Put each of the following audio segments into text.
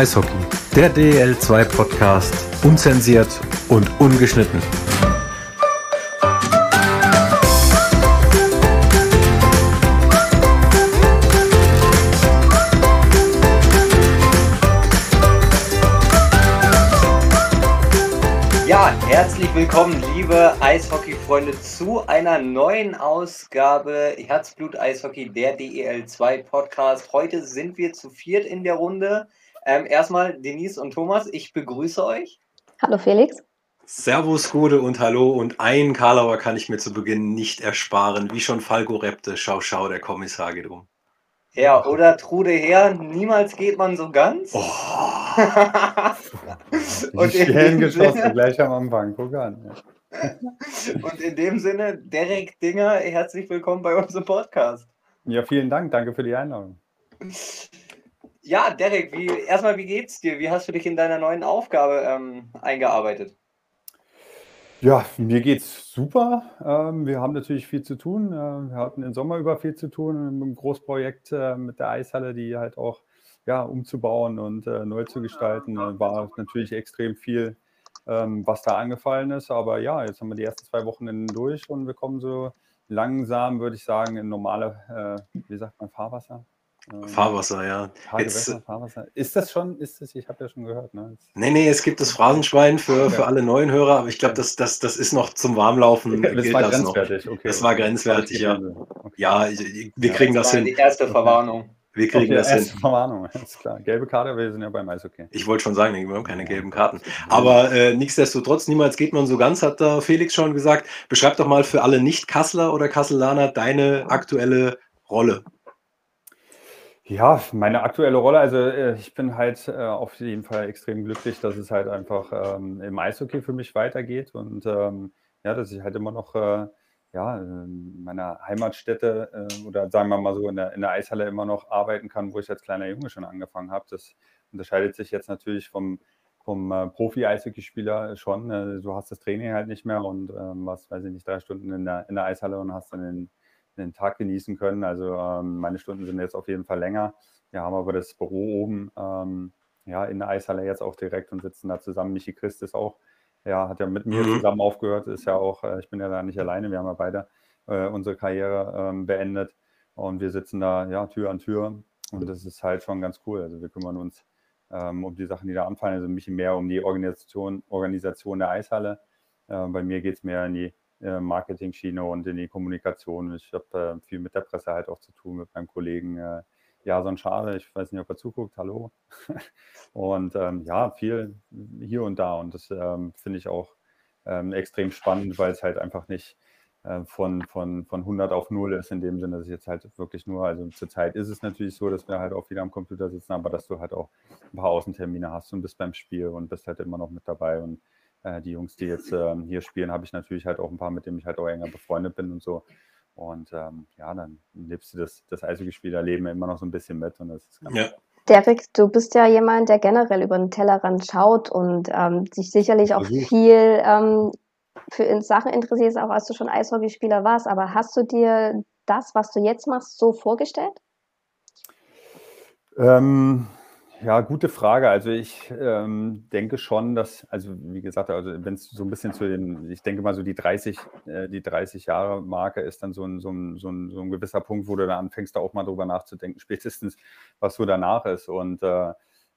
Eishockey, der DL2 Podcast, unzensiert und ungeschnitten. Ja, herzlich willkommen, liebe Eishockey-Freunde, zu einer neuen Ausgabe Herzblut Eishockey, der DEL2 Podcast. Heute sind wir zu viert in der Runde. Ähm, erstmal Denise und Thomas, ich begrüße euch. Hallo Felix. Servus, Gute und Hallo. Und einen Karlauer kann ich mir zu Beginn nicht ersparen. Wie schon Falco Repte, schau, schau, der Kommissar geht um. Ja, oder Trude her, niemals geht man so ganz. Oh. und in dem geschossen, Sinne, gleich am Anfang, guck an. und in dem Sinne, Derek Dinger, herzlich willkommen bei unserem Podcast. Ja, vielen Dank, danke für die Einladung. Ja, Derek, wie, erstmal, wie geht's dir? Wie hast du dich in deiner neuen Aufgabe ähm, eingearbeitet? Ja, mir geht's super. Ähm, wir haben natürlich viel zu tun. Äh, wir hatten im Sommer über viel zu tun mit einem Großprojekt äh, mit der Eishalle, die halt auch ja, umzubauen und äh, neu zu gestalten. Äh, war natürlich extrem viel, ähm, was da angefallen ist. Aber ja, jetzt haben wir die ersten zwei Wochen durch und wir kommen so langsam, würde ich sagen, in normale, äh, wie sagt man, Fahrwasser. Ähm, Fahrwasser, ja. Jetzt, Fahrwasser. Ist das schon, ist das, ich habe ja schon gehört, ne? Nee, nee, es gibt das Phrasenschwein für, für alle neuen Hörer, aber ich glaube, das, das, das ist noch zum Warmlaufen. Das gilt war das grenzwertig, noch. okay. Das war grenzwertig, ja. Okay. Ja, wir ja, kriegen das, das hin. Die erste Verwarnung. Wir kriegen okay, das hin. Verwarnung, ist klar. Gelbe Karte, wir sind ja beim Eishockey. Ich wollte schon sagen, wir haben keine gelben Karten. Aber äh, nichtsdestotrotz, niemals geht man so ganz, hat da Felix schon gesagt. Beschreib doch mal für alle Nicht-Kassler oder Kasselaner deine aktuelle Rolle. Ja, meine aktuelle Rolle, also äh, ich bin halt äh, auf jeden Fall extrem glücklich, dass es halt einfach ähm, im Eishockey für mich weitergeht und ähm, ja, dass ich halt immer noch äh, ja, in meiner Heimatstätte äh, oder sagen wir mal so in der, in der Eishalle immer noch arbeiten kann, wo ich als kleiner Junge schon angefangen habe. Das unterscheidet sich jetzt natürlich vom, vom äh, Profi-Eishockeyspieler schon. Äh, du hast das Training halt nicht mehr und ähm, was, weiß ich nicht, drei Stunden in der, in der Eishalle und hast dann den den Tag genießen können. Also ähm, meine Stunden sind jetzt auf jeden Fall länger. Wir haben aber das Büro oben ähm, ja, in der Eishalle jetzt auch direkt und sitzen da zusammen. Michi Christ ist auch, ja, hat ja mit mir mhm. zusammen aufgehört, ist ja auch, äh, ich bin ja da nicht alleine, wir haben ja beide äh, unsere Karriere ähm, beendet und wir sitzen da ja Tür an Tür und das ist halt schon ganz cool. Also wir kümmern uns ähm, um die Sachen, die da anfallen, also mich mehr um die Organisation, Organisation der Eishalle. Äh, bei mir geht es mehr in die Marketing-Schiene und in die Kommunikation. Ich habe äh, viel mit der Presse halt auch zu tun, mit meinem Kollegen äh, Jason Schade. Ich weiß nicht, ob er zuguckt. Hallo. und ähm, ja, viel hier und da. Und das ähm, finde ich auch ähm, extrem spannend, weil es halt einfach nicht äh, von, von, von 100 auf 0 ist, in dem Sinne, dass ich jetzt halt wirklich nur, also zurzeit ist es natürlich so, dass wir halt auch wieder am Computer sitzen, aber dass du halt auch ein paar Außentermine hast und bist beim Spiel und bist halt immer noch mit dabei und äh, die Jungs, die jetzt ähm, hier spielen, habe ich natürlich halt auch ein paar, mit denen ich halt auch enger befreundet bin und so. Und ähm, ja, dann lebst du das, das Eishockeyspielerleben immer noch so ein bisschen mit. Und das ist ganz ja. Derek, du bist ja jemand, der generell über den Tellerrand schaut und ähm, sich sicherlich auch viel ähm, für in Sachen interessiert, auch als du schon Eishockeyspieler warst. Aber hast du dir das, was du jetzt machst, so vorgestellt? Ähm, ja, gute Frage. Also ich ähm, denke schon, dass, also wie gesagt, also wenn es so ein bisschen zu den, ich denke mal so die 30, äh, die 30 Jahre Marke ist dann so ein, so, ein, so, ein, so ein gewisser Punkt, wo du dann anfängst, da auch mal drüber nachzudenken, spätestens, was so danach ist und äh,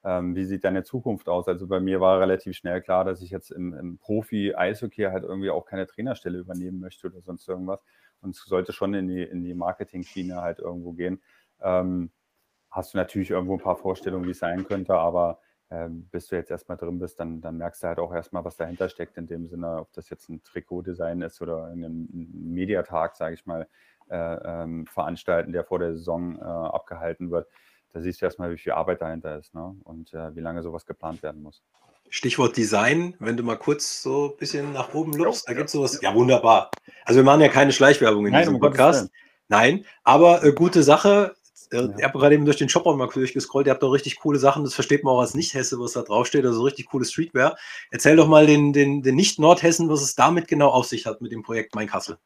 ähm, wie sieht deine Zukunft aus. Also bei mir war relativ schnell klar, dass ich jetzt im, im Profi-Eishockey halt irgendwie auch keine Trainerstelle übernehmen möchte oder sonst irgendwas und sollte schon in die, in die Marketing-Schiene halt irgendwo gehen. Ähm, hast du natürlich irgendwo ein paar Vorstellungen, wie es sein könnte, aber ähm, bis du jetzt erstmal drin bist, dann, dann merkst du halt auch erstmal, was dahinter steckt, in dem Sinne, ob das jetzt ein Trikotdesign ist oder ein Mediatag, sage ich mal, äh, ähm, veranstalten, der vor der Saison äh, abgehalten wird. Da siehst du erstmal, wie viel Arbeit dahinter ist ne? und äh, wie lange sowas geplant werden muss. Stichwort Design, wenn du mal kurz so ein bisschen nach oben lupst, da gibt es sowas. Ja, wunderbar. Also wir machen ja keine Schleichwerbung in Nein, diesem Podcast. Nein, aber äh, gute Sache. Ja. Ich habe gerade eben durch den Shop auch mal durchgescrollt. Ihr habt doch richtig coole Sachen. Das versteht man auch als Nicht-Hesse, was da draufsteht. Also richtig coole Streetwear. Erzähl doch mal den, den, den Nicht-Nordhessen, was es damit genau auf sich hat mit dem Projekt Mein Kassel.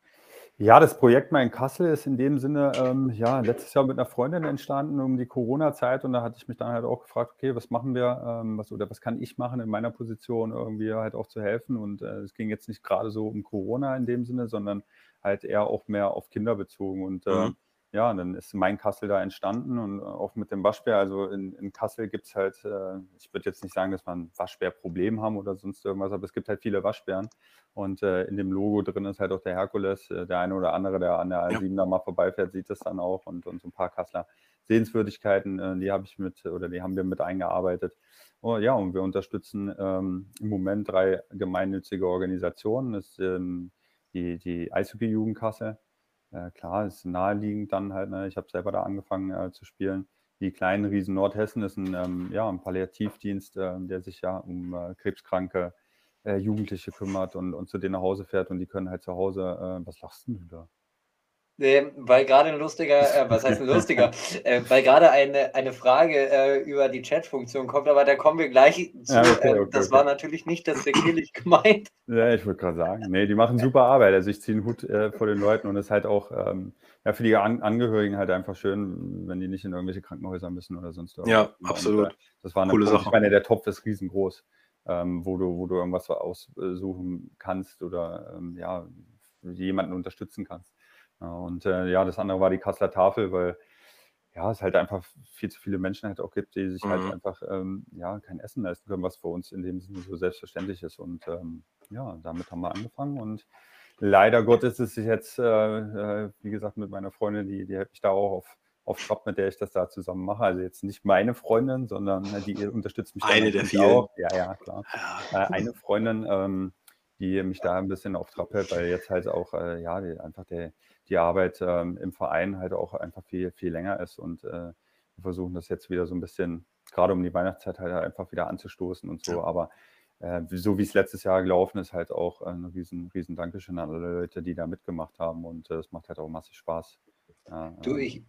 Ja, das Projekt Mein Kassel ist in dem Sinne, ähm, ja, letztes Jahr mit einer Freundin entstanden um die Corona-Zeit und da hatte ich mich dann halt auch gefragt, okay, was machen wir, ähm, was oder was kann ich machen in meiner Position irgendwie halt auch zu helfen und äh, es ging jetzt nicht gerade so um Corona in dem Sinne, sondern halt eher auch mehr auf Kinder bezogen und äh, mhm ja, dann ist mein Kassel da entstanden und auch mit dem Waschbär. Also in, in Kassel gibt es halt, äh, ich würde jetzt nicht sagen, dass wir ein Waschbärproblem haben oder sonst irgendwas, aber es gibt halt viele Waschbären. Und äh, in dem Logo drin ist halt auch der Herkules. Äh, der eine oder andere, der an der A7 da mal vorbeifährt, sieht das dann auch. Und, und so ein paar Kasseler Sehenswürdigkeiten, äh, die habe ich mit oder die haben wir mit eingearbeitet. Oh, ja, und wir unterstützen ähm, im Moment drei gemeinnützige Organisationen. Das ist ähm, die, die Eishockey-Jugendkasse äh, klar, ist naheliegend dann halt, ne? ich habe selber da angefangen äh, zu spielen. Die kleinen Riesen Nordhessen ist ein, ähm, ja, ein Palliativdienst, äh, der sich ja um äh, krebskranke äh, Jugendliche kümmert und, und zu denen nach Hause fährt und die können halt zu Hause, äh, was lachst du da? Weil gerade ein lustiger, äh, was heißt ein lustiger, äh, weil gerade eine, eine Frage äh, über die Chat-Funktion kommt, aber da kommen wir gleich zu. Ja, okay, äh, okay, das okay. war natürlich nicht despektierlich gemeint. Ja, ich würde gerade sagen, nee, die machen super Arbeit. Also ich ziehe einen Hut äh, vor den Leuten und es ist halt auch ähm, ja, für die An Angehörigen halt einfach schön, wenn die nicht in irgendwelche Krankenhäuser müssen oder sonst irgendwas. Ja, absolut. Und, äh, das war eine coole Sache. Ich meine, der Topf ist riesengroß, ähm, wo, du, wo du irgendwas aussuchen kannst oder ähm, ja, jemanden unterstützen kannst. Und äh, ja, das andere war die Kasseler Tafel, weil ja, es halt einfach viel zu viele Menschen halt auch gibt, die sich halt mhm. halt einfach ähm, ja, kein Essen leisten können, was für uns in dem Sinne so selbstverständlich ist. Und ähm, ja, damit haben wir angefangen. Und leider Gottes ist es jetzt, äh, äh, wie gesagt, mit meiner Freundin, die, die hält mich da auch auf, auf Trab, mit der ich das da zusammen mache. Also jetzt nicht meine Freundin, sondern äh, die unterstützt mich. Eine der vielen. Auch. Ja, ja, klar. Äh, eine Freundin, ähm, die mich da ein bisschen auf Trab hält, weil jetzt halt auch, äh, ja, die, einfach der die Arbeit ähm, im Verein halt auch einfach viel, viel länger ist und äh, wir versuchen das jetzt wieder so ein bisschen, gerade um die Weihnachtszeit halt einfach wieder anzustoßen und so, ja. aber äh, so wie es letztes Jahr gelaufen ist, halt auch ein riesen, riesen Dankeschön an alle Leute, die da mitgemacht haben und es äh, macht halt auch massig Spaß. Ja, du, ähm, ich,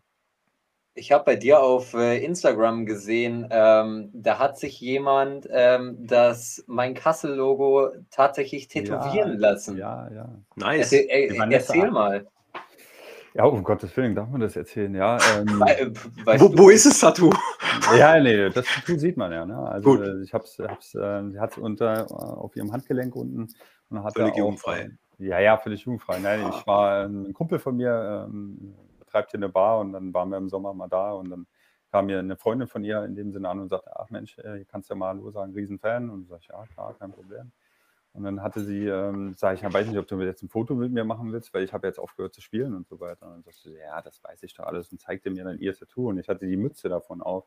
ich habe bei dir auf äh, Instagram gesehen, ähm, da hat sich jemand ähm, das Mein Kassel-Logo tatsächlich tätowieren ja, lassen. Ja, ja. Nice. Erzähl, äh, erzähl mal. Ja, um Gottes Willen, darf man das erzählen, ja. Ähm, äh, wo, wo, ist das Tattoo? Ja, nee, das Tattoo sieht man ja. Ne? Also Gut. Äh, ich hab's, hab's, äh, sie hat es unter äh, auf ihrem Handgelenk unten und hat völlig jugendfrei. Ja, ja, völlig jugendfrei. Nein, ah. ich war ein Kumpel von mir, ähm, betreibt hier eine Bar und dann waren wir im Sommer mal da und dann kam mir eine Freundin von ihr in dem Sinne an und sagte, ach Mensch, hier kannst du ja mal Hallo sagen, Riesenfan. Und sag ich, ja, klar, kein Problem. Und dann hatte sie, ähm, sage ich, ich weiß nicht, ob du jetzt ein Foto mit mir machen willst, weil ich habe jetzt aufgehört zu spielen und so weiter. Und dann sagte sie, ja, das weiß ich doch alles und zeigte mir dann ihr Tattoo und ich hatte die Mütze davon auf.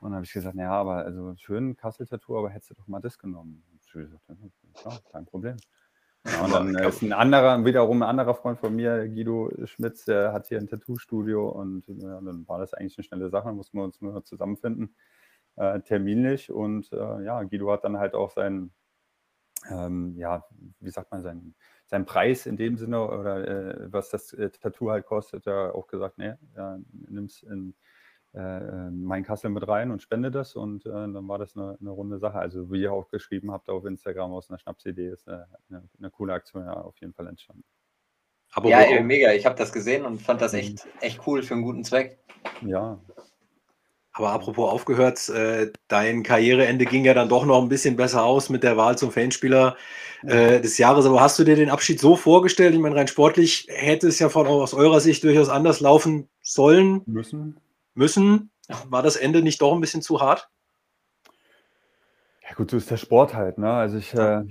Und dann habe ich gesagt, ja, aber also schön Kassel-Tattoo, aber hättest du doch mal das genommen. Und sie sagte, ja, kein Problem. Ja, und dann ist ein anderer, wiederum ein anderer Freund von mir, Guido Schmitz, der hat hier ein Tattoo-Studio und ja, dann war das eigentlich eine schnelle Sache, mussten wir uns nur zusammenfinden, äh, terminlich. Und äh, ja, Guido hat dann halt auch seinen ähm, ja, wie sagt man, seinen, seinen Preis in dem Sinne oder äh, was das äh, Tattoo halt kostet, er auch gesagt, nee, ja, nimm's in äh, mein Kassel mit rein und spende das und äh, dann war das eine, eine, runde Sache. Also wie ihr auch geschrieben habt auf Instagram aus einer Schnapsidee, ist eine, eine, eine coole Aktion ja auf jeden Fall entstanden. Aber ja, ey, mega. Ich habe das gesehen und fand das mhm. echt, echt cool für einen guten Zweck. Ja, aber apropos aufgehört, äh, dein Karriereende ging ja dann doch noch ein bisschen besser aus mit der Wahl zum Fanspieler äh, des Jahres. Aber hast du dir den Abschied so vorgestellt? Ich meine, rein sportlich hätte es ja von aus eurer Sicht durchaus anders laufen sollen. Müssen. Müssen. War das Ende nicht doch ein bisschen zu hart? Ja gut, so ist der Sport halt. Ne? Also ich äh,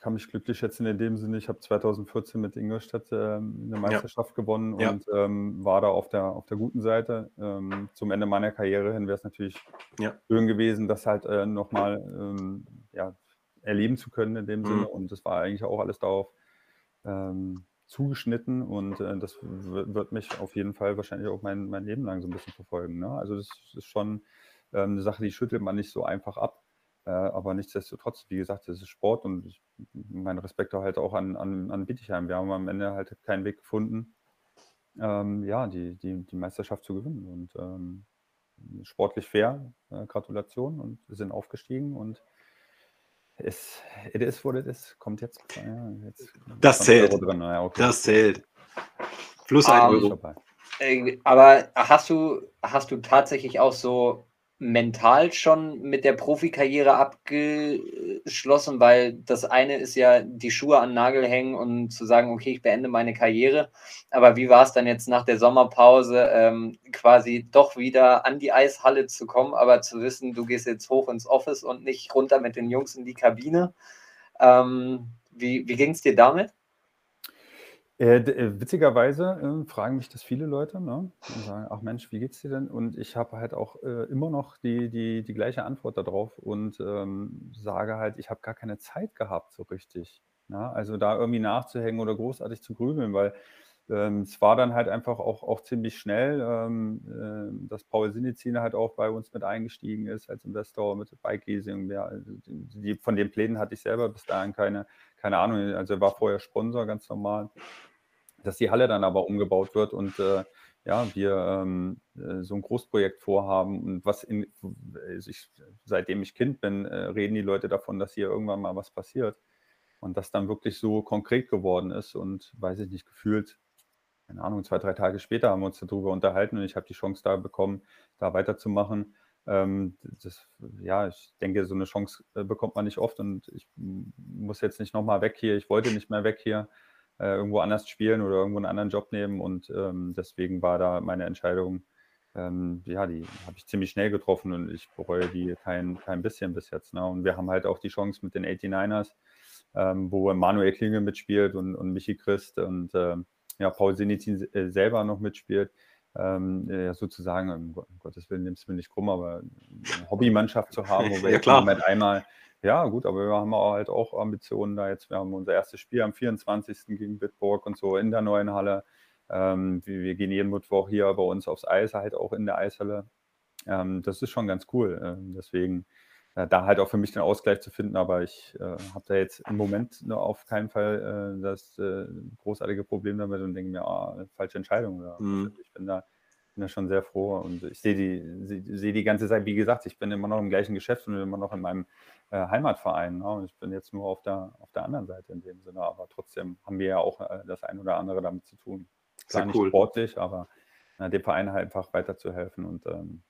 kann mich glücklich schätzen in dem Sinne, ich habe 2014 mit Ingolstadt äh, eine Meisterschaft ja. gewonnen ja. und ähm, war da auf der, auf der guten Seite. Ähm, zum Ende meiner Karriere hin wäre es natürlich ja. schön gewesen, das halt äh, nochmal ähm, ja, erleben zu können in dem mhm. Sinne. Und das war eigentlich auch alles darauf ähm, zugeschnitten und äh, das wird mich auf jeden Fall wahrscheinlich auch mein, mein Leben lang so ein bisschen verfolgen. Ne? Also das ist schon ähm, eine Sache, die schüttelt man nicht so einfach ab. Äh, aber nichtsdestotrotz, wie gesagt, das ist Sport und ich, mein Respekt halt auch an, an, an Bietigheim. Wir haben am Ende halt keinen Weg gefunden, ähm, ja, die, die, die Meisterschaft zu gewinnen. Und ähm, sportlich fair, äh, Gratulation und wir sind aufgestiegen und es it is what it is. Kommt jetzt. Ja, jetzt das zählt. Drin. Ja, okay. Das zählt. Plus ein um, Euro. Äh, aber hast du, hast du tatsächlich auch so mental schon mit der Profikarriere abgeschlossen, weil das eine ist ja die Schuhe an den Nagel hängen und zu sagen, okay, ich beende meine Karriere. Aber wie war es dann jetzt nach der Sommerpause, ähm, quasi doch wieder an die Eishalle zu kommen, aber zu wissen, du gehst jetzt hoch ins Office und nicht runter mit den Jungs in die Kabine? Ähm, wie wie ging es dir damit? Äh, äh, witzigerweise äh, fragen mich das viele Leute, ne? Und sagen: „Ach Mensch, wie geht's dir denn?“ Und ich habe halt auch, äh, immer noch die die die gleiche Antwort darauf und, ähm, sage halt, ich habe gar keine Zeit gehabt so richtig, ne? Also, da irgendwie nachzuhängen oder großartig zu grübeln, weil, ähm, es war dann halt einfach auch auch ziemlich schnell, ähm, äh, dass Paul Sinizine halt auch bei uns mit eingestiegen ist als Investor mit Bike Leasing. Ja, also die von den Plänen hatte ich selber bis dahin keine keine Ahnung, also er war vorher Sponsor, ganz normal dass die Halle dann aber umgebaut wird und äh, ja, wir ähm, äh, so ein Großprojekt vorhaben und was in, also ich, seitdem ich Kind bin, äh, reden die Leute davon, dass hier irgendwann mal was passiert und das dann wirklich so konkret geworden ist und weiß ich nicht, gefühlt, keine Ahnung, zwei, drei Tage später haben wir uns darüber unterhalten und ich habe die Chance da bekommen, da weiterzumachen. Ähm, das, ja, ich denke, so eine Chance äh, bekommt man nicht oft und ich muss jetzt nicht nochmal weg hier, ich wollte nicht mehr weg hier äh, irgendwo anders spielen oder irgendwo einen anderen Job nehmen. Und ähm, deswegen war da meine Entscheidung, ähm, ja, die habe ich ziemlich schnell getroffen und ich bereue die kein, kein bisschen bis jetzt. Ne? Und wir haben halt auch die Chance mit den 89ers, ähm, wo Manuel Klingel mitspielt und, und Michi Christ und äh, ja, Paul Sinizin äh, selber noch mitspielt. Ähm, ja, sozusagen, um Gottes Willen, nimmst du mir nicht krumm, aber eine Hobbymannschaft zu haben, wo wir ja, klar. Moment einmal ja, gut, aber wir haben halt auch Ambitionen da jetzt. Wir haben unser erstes Spiel am 24. gegen Bitburg und so in der neuen Halle. Ähm, wir, gehen jeden Mittwoch hier bei uns aufs Eis, halt auch in der Eishalle. Ähm, das ist schon ganz cool. Ähm, deswegen äh, da halt auch für mich den Ausgleich zu finden. Aber ich äh, habe da jetzt im Moment auf keinen Fall äh, das äh, großartige Problem damit und denke mir, ah, falsche Entscheidung. Mhm. Ich bin da bin da schon sehr froh und ich sehe die, sehe, die ganze Zeit, wie gesagt, ich bin immer noch im gleichen Geschäft und immer noch in meinem äh, Heimatverein. Ne? Und ich bin jetzt nur auf der, auf der anderen Seite in dem Sinne, aber trotzdem haben wir ja auch äh, das ein oder andere damit zu tun. Sehr Gar nicht cool. sportlich, aber äh, dem Verein halt einfach weiterzuhelfen und ähm,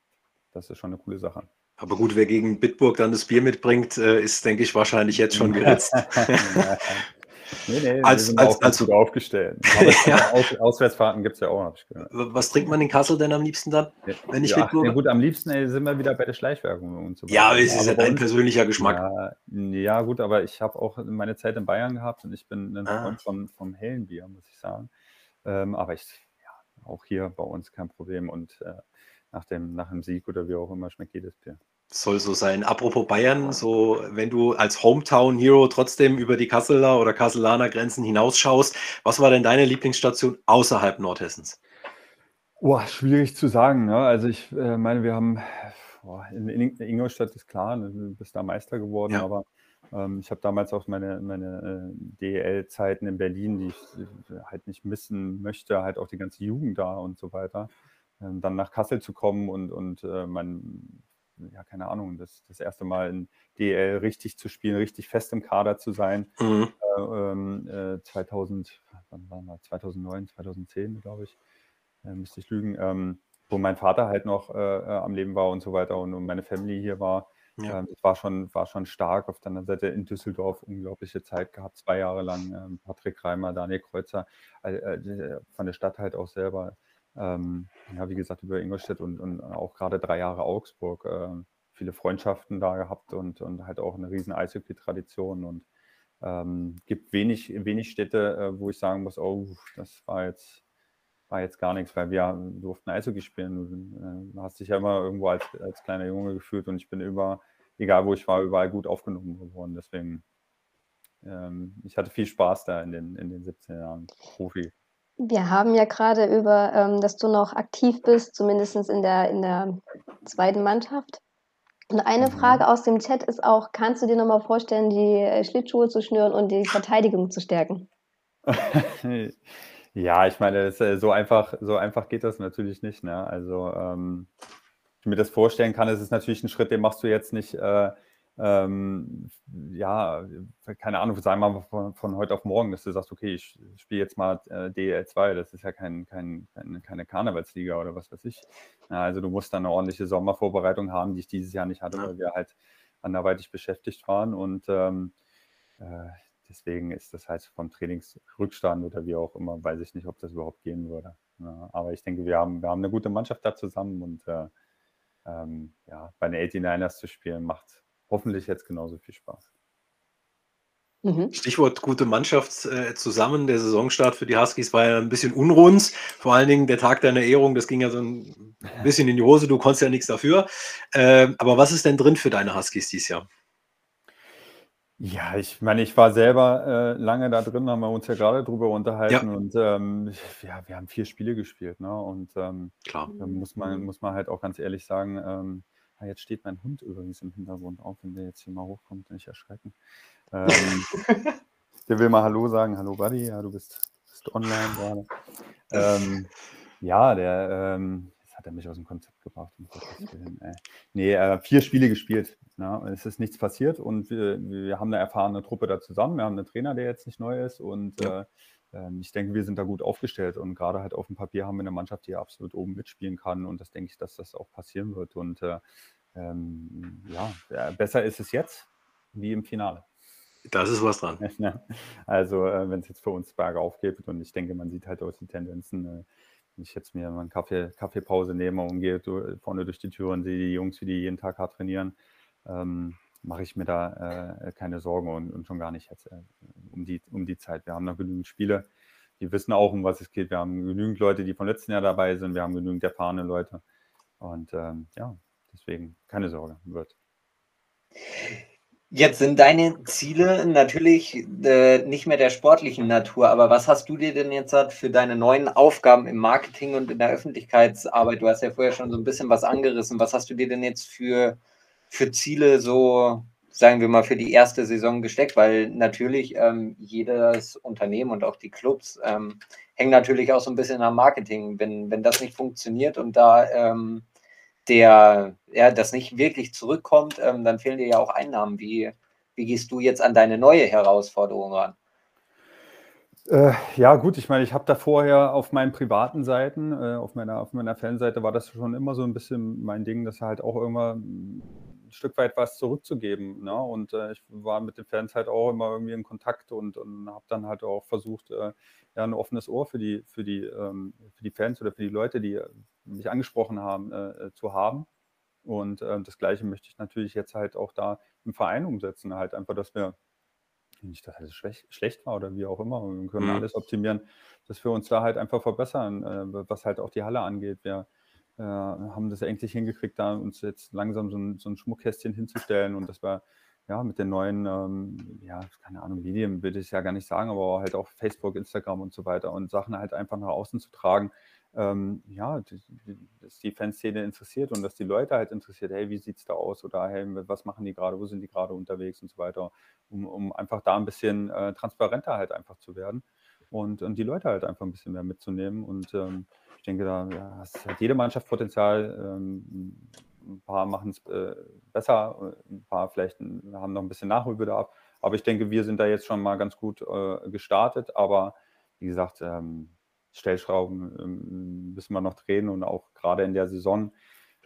das ist schon eine coole Sache. Aber gut, wer gegen Bitburg dann das Bier mitbringt, äh, ist, denke ich, wahrscheinlich jetzt schon geritzt. Nee, nee, als, als, auch als, gut aufgestellt. ja. Aus, Auswärtsfahrten gibt es ja auch, habe ich gehört. Was trinkt man in Kassel denn am liebsten dann, ja. wenn ich ja, ja, gut, am liebsten ey, sind wir wieder bei der Schleichwerbung und so weiter. Ja, es ist ja dein persönlicher Geschmack. Ja, ja, gut, aber ich habe auch meine Zeit in Bayern gehabt und ich bin ein ah. Freund vom, vom hellen Bier, muss ich sagen. Ähm, aber ich, ja, auch hier bei uns kein Problem und äh, nach, dem, nach dem Sieg oder wie auch immer schmeckt jedes Bier. Soll so sein. Apropos Bayern, so wenn du als Hometown Hero trotzdem über die Kasseler oder Kasselaner Grenzen hinausschaust, was war denn deine Lieblingsstation außerhalb Nordhessens? Boah, schwierig zu sagen. Ne? Also ich äh, meine, wir haben boah, in, in Ingolstadt ist klar, ne, du bist da Meister geworden, ja. aber ähm, ich habe damals auch meine, meine äh, DEL-Zeiten in Berlin, die ich äh, halt nicht missen möchte, halt auch die ganze Jugend da und so weiter. Ähm, dann nach Kassel zu kommen und, und äh, mein ja, keine Ahnung, das, das erste Mal in DL richtig zu spielen, richtig fest im Kader zu sein. Mhm. Äh, äh, 2000, wann war das? 2009, 2010, glaube ich, äh, müsste ich lügen, ähm, wo mein Vater halt noch äh, äh, am Leben war und so weiter und, und meine Family hier war. Ja. Ähm, das war schon, war schon stark. Auf der anderen Seite in Düsseldorf unglaubliche Zeit gehabt, zwei Jahre lang. Ähm, Patrick Reimer, Daniel Kreuzer, von der Stadt halt auch selber ähm, ja, wie gesagt, über Ingolstadt und, und auch gerade drei Jahre Augsburg äh, viele Freundschaften da gehabt und, und halt auch eine riesen Eishockey-Tradition und ähm, gibt wenig, wenig Städte, äh, wo ich sagen muss, oh, das war jetzt, war jetzt gar nichts, weil wir durften Eishockey spielen. Du äh, hast dich ja immer irgendwo als, als kleiner Junge gefühlt und ich bin über, egal wo ich war, überall gut aufgenommen geworden. Deswegen, ähm, ich hatte viel Spaß da in den, in den 17 Jahren Profi. Wir haben ja gerade über, ähm, dass du noch aktiv bist, zumindest in der, in der zweiten Mannschaft. Und eine mhm. Frage aus dem Chat ist auch, kannst du dir nochmal vorstellen, die äh, Schlittschuhe zu schnüren und die Verteidigung zu stärken? ja, ich meine, das, äh, so, einfach, so einfach geht das natürlich nicht. Ne? Also, ähm, ich mir das vorstellen kann, ist es natürlich ein Schritt, den machst du jetzt nicht äh, ähm, ja, keine Ahnung, sagen wir mal von, von, heute auf morgen, dass du sagst, okay, ich spiele jetzt mal äh, DL2, das ist ja kein, kein, kein, keine Karnevalsliga oder was weiß ich. Ja, also du musst dann eine ordentliche Sommervorbereitung haben, die ich dieses Jahr nicht hatte, weil wir halt anderweitig beschäftigt waren und ähm, äh, deswegen ist das halt vom Trainingsrückstand oder wie auch immer, weiß ich nicht, ob das überhaupt gehen würde. Ja, aber ich denke, wir haben, wir haben eine gute Mannschaft da zusammen und äh, ähm, ja, bei den 89ers zu spielen macht hoffentlich jetzt genauso viel Spaß. Mhm. Stichwort gute Mannschaft äh, zusammen. Der Saisonstart für die Huskies war ja ein bisschen unrund. Vor allen Dingen der Tag deiner Ehrung, das ging ja so ein bisschen in die Hose. Du konntest ja nichts dafür. Äh, aber was ist denn drin für deine Huskies dieses Jahr? Ja, ich meine, ich war selber äh, lange da drin, haben wir uns ja gerade drüber unterhalten ja. und ähm, ja, wir haben vier Spiele gespielt, ne? Und ähm, Klar. da muss man, muss man halt auch ganz ehrlich sagen, ähm, ah, jetzt steht mein Hund übrigens im Hintergrund auf, wenn der jetzt hier mal hochkommt, nicht erschrecken. Ähm, der will mal Hallo sagen, Hallo Buddy, ja, du bist, bist online gerade. Ähm, ja, der, ähm, hat er mich aus dem Konzept gebracht. Um Willen, nee, äh, vier Spiele gespielt. Na, ne? es ist nichts passiert und wir, wir, haben eine erfahrene Truppe da zusammen. Wir haben einen Trainer, der jetzt nicht neu ist und ja. äh, ich denke, wir sind da gut aufgestellt und gerade halt auf dem Papier haben wir eine Mannschaft, die absolut oben mitspielen kann und das denke ich, dass das auch passieren wird. Und äh, ähm, ja, besser ist es jetzt wie im Finale. Das ist was dran. Also, äh, wenn es jetzt für uns bergauf geht und ich denke, man sieht halt aus die Tendenzen, äh, wenn ich jetzt mir mal eine Kaffee, Kaffeepause nehme und gehe vorne durch die Tür und sehe die Jungs, wie die jeden Tag hart trainieren, ähm, mache ich mir da äh, keine Sorgen und, und, schon gar nicht jetzt äh, um, die, um die Zeit. Wir haben noch genügend Spiele, die wissen auch, um was es geht. Wir haben genügend Leute, die vom letzten Jahr dabei sind. Wir haben genügend erfahrene Leute. Und ähm, ja, deswegen keine Sorge, wird. Jetzt sind deine Ziele natürlich äh, nicht mehr der sportlichen Natur, aber was hast du dir denn jetzt für deine neuen Aufgaben im Marketing und in der Öffentlichkeitsarbeit? Du hast ja vorher schon so ein bisschen was angerissen. Was hast du dir denn jetzt für, für Ziele so, sagen wir mal, für die erste Saison gesteckt? Weil natürlich ähm, jedes Unternehmen und auch die Clubs ähm, hängen natürlich auch so ein bisschen am Marketing. Wenn, wenn das nicht funktioniert und da ähm, der, ja, das nicht wirklich zurückkommt, ähm, dann fehlen dir ja auch Einnahmen. Wie, wie gehst du jetzt an deine neue Herausforderung ran? Äh, ja, gut, ich meine, ich habe da vorher auf meinen privaten Seiten, äh, auf meiner, auf meiner Fanseite war das schon immer so ein bisschen mein Ding, dass halt auch ein Stück weit was zurückzugeben. Ne? Und äh, ich war mit den Fans halt auch immer irgendwie in Kontakt und, und habe dann halt auch versucht, äh, ja, ein offenes Ohr für die, für, die, ähm, für die Fans oder für die Leute, die mich angesprochen haben, äh, äh, zu haben. Und äh, das Gleiche möchte ich natürlich jetzt halt auch da im Verein umsetzen. Halt einfach, dass wir, nicht, dass es schlecht, schlecht war oder wie auch immer, wir können mhm. alles optimieren, dass wir uns da halt einfach verbessern, äh, was halt auch die Halle angeht. Wir äh, haben das endlich hingekriegt, da uns jetzt langsam so ein, so ein Schmuckkästchen hinzustellen. Und dass wir ja, mit den neuen, ähm, ja, keine Ahnung, Medien will ich ja gar nicht sagen, aber halt auch Facebook, Instagram und so weiter und Sachen halt einfach nach außen zu tragen, ähm, ja, dass die Fanszene interessiert und dass die Leute halt interessiert, hey, wie sieht es da aus? Oder hey, was machen die gerade, wo sind die gerade unterwegs und so weiter, um, um einfach da ein bisschen äh, transparenter halt einfach zu werden und, und die Leute halt einfach ein bisschen mehr mitzunehmen. Und ähm, denke, da hat jede Mannschaft Potenzial, ähm, ein paar machen es äh, besser, ein paar vielleicht haben noch ein bisschen Nachholbedarf. Aber ich denke, wir sind da jetzt schon mal ganz gut äh, gestartet. Aber wie gesagt, ähm, Stellschrauben ähm, müssen wir noch drehen und auch gerade in der Saison.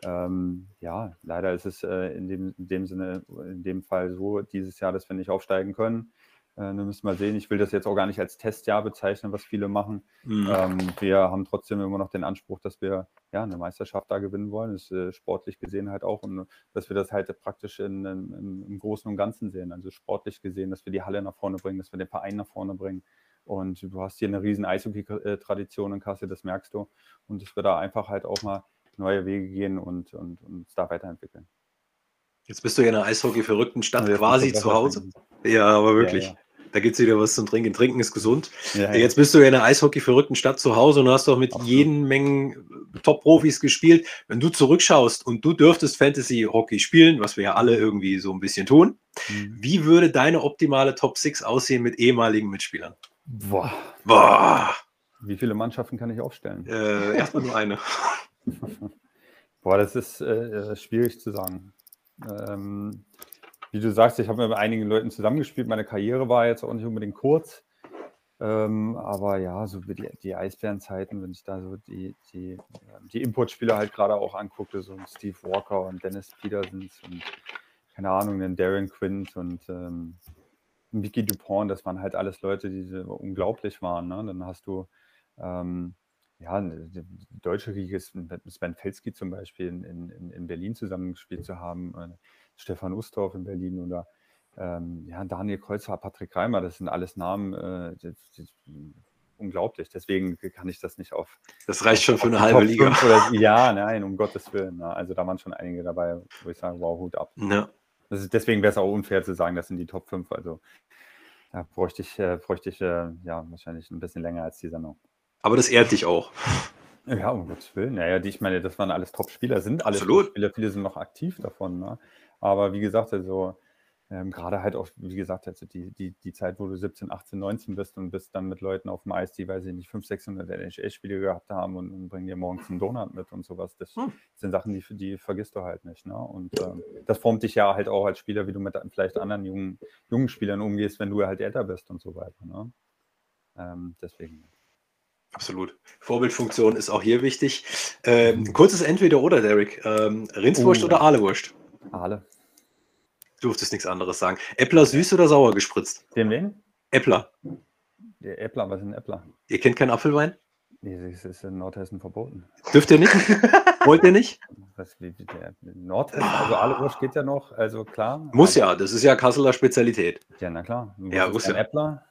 Ähm, ja, leider ist es äh, in, dem, in dem Sinne, in dem Fall so dieses Jahr, dass wir nicht aufsteigen können. Äh, dann müssen wir sehen. Ich will das jetzt auch gar nicht als Testjahr bezeichnen, was viele machen. Mhm. Ähm, wir haben trotzdem immer noch den Anspruch, dass wir ja eine Meisterschaft da gewinnen wollen. Das ist äh, sportlich gesehen halt auch und dass wir das halt praktisch in, in, im Großen und Ganzen sehen. Also sportlich gesehen, dass wir die Halle nach vorne bringen, dass wir den Verein nach vorne bringen. Und du hast hier eine riesen Eishockey-Tradition in Kassel, das merkst du. Und dass wir da einfach halt auch mal neue Wege gehen und, und, und uns da weiterentwickeln. Jetzt bist du ja in einer Eishockey-verrückten Stadt ja, quasi zu Hause. Ja, aber wirklich. Ja, ja. Da gibt es wieder was zum Trinken. Trinken ist gesund. Ja, Jetzt bist du ja in einer Eishockey-verrückten Stadt zu Hause und hast doch mit jeden Mengen Top-Profis gespielt. Wenn du zurückschaust und du dürftest Fantasy-Hockey spielen, was wir ja alle irgendwie so ein bisschen tun, mhm. wie würde deine optimale Top 6 aussehen mit ehemaligen Mitspielern? Boah. Boah. Wie viele Mannschaften kann ich aufstellen? Äh, erstmal nur eine. Boah, das ist äh, äh, schwierig zu sagen. Ähm, wie du sagst, ich habe mit einigen Leuten zusammengespielt. Meine Karriere war jetzt auch nicht unbedingt kurz. Ähm, aber ja, so die, die Eisbärenzeiten, wenn ich da so die, die, die Importspieler halt gerade auch angucke, so Steve Walker und Dennis Petersons und keine Ahnung, den Darren Quint und ähm, Vicky Dupont, das waren halt alles Leute, die unglaublich waren. Ne? Dann hast du ähm, ja, die deutsche Riege ist Sven Felski zum Beispiel in, in, in Berlin zusammengespielt zu haben, äh, Stefan Ustorf in Berlin oder ähm, ja, Daniel Kreuzer, Patrick Reimer, das sind alles Namen, äh, die, die, unglaublich. Deswegen kann ich das nicht auf. Das reicht schon für eine halbe Liga. Oder, ja, nein, um Gottes Willen. Na, ne? also da waren schon einige dabei, wo ich sage, wow, Hut ab. Ja. Ist, deswegen wäre es auch unfair zu sagen, das sind die Top 5. Also da bräuchte ich, äh, bräuchte ich äh, ja wahrscheinlich ein bisschen länger als die Sendung. Aber das ehrt dich auch. Ja, um Gottes Willen. Naja, die, ich meine, das waren alles Top-Spieler, sind alle Top-Spieler, viele sind noch aktiv davon. Ne? Aber wie gesagt, also ähm, gerade halt auch, wie gesagt, also die, die, die Zeit, wo du 17, 18, 19 bist und bist dann mit Leuten auf dem Eis, die, weiß ich nicht, 500, 600 NHL-Spiele gehabt haben und, und, bringen dir morgens einen Donut mit und sowas. Das hm. sind Sachen, die, die vergisst du halt nicht. Ne? Und ähm, das formt dich ja halt auch als Spieler, wie du mit vielleicht anderen jungen, jungen Spielern umgehst, wenn du halt älter bist und so weiter. Ne? Ähm, deswegen. Absolut. Vorbildfunktion ist auch hier wichtig. Ähm, kurzes Entweder-Oder, Derek. Ähm, Rindswurst oh, oder Ahlewurst? Ahle. Du durftest nichts anderes sagen. Äppler süß oder sauer gespritzt? Den wen? Äppler. Der Äppler, was ist ein Äppler? Ihr kennt keinen Apfelwein? Nee, das ist in Nordhessen verboten. Dürft ihr nicht? Wollt ihr nicht? Was, wie, der Nordhessen, also Ahlewurst geht ja noch, also klar. Muss ja, das ist ja Kasseler Spezialität. Ja, na klar. Ja, wusste. Äppler?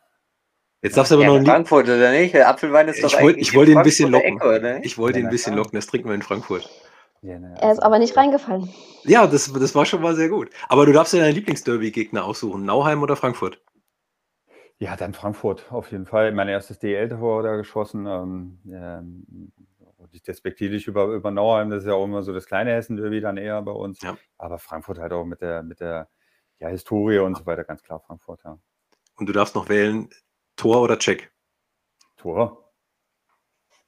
Jetzt darfst du aber ja, noch nicht. Frankfurt oder nicht? Der Apfelwein ist doch ich wollt, Ich wollte ihn ein bisschen locken. Ecke, ich wollte ihn ein bisschen locken. Das trinken wir in Frankfurt. Ja, ne, er ist aber nicht reingefallen. Ja, das, das war schon mal sehr gut. Aber du darfst dir deinen Lieblingsderby-Gegner aussuchen. Nauheim oder Frankfurt? Ja, dann Frankfurt auf jeden Fall. Mein erstes DL-Tor da geschossen. Ähm, ähm, nicht despektierlich über, über Nauheim, das ist ja auch immer so das kleine Hessen-Derby dann eher bei uns. Ja. Aber Frankfurt halt auch mit der, mit der ja, Historie und so weiter, ganz klar Frankfurt, ja. Und du darfst noch wählen, Tor oder Check? Tor.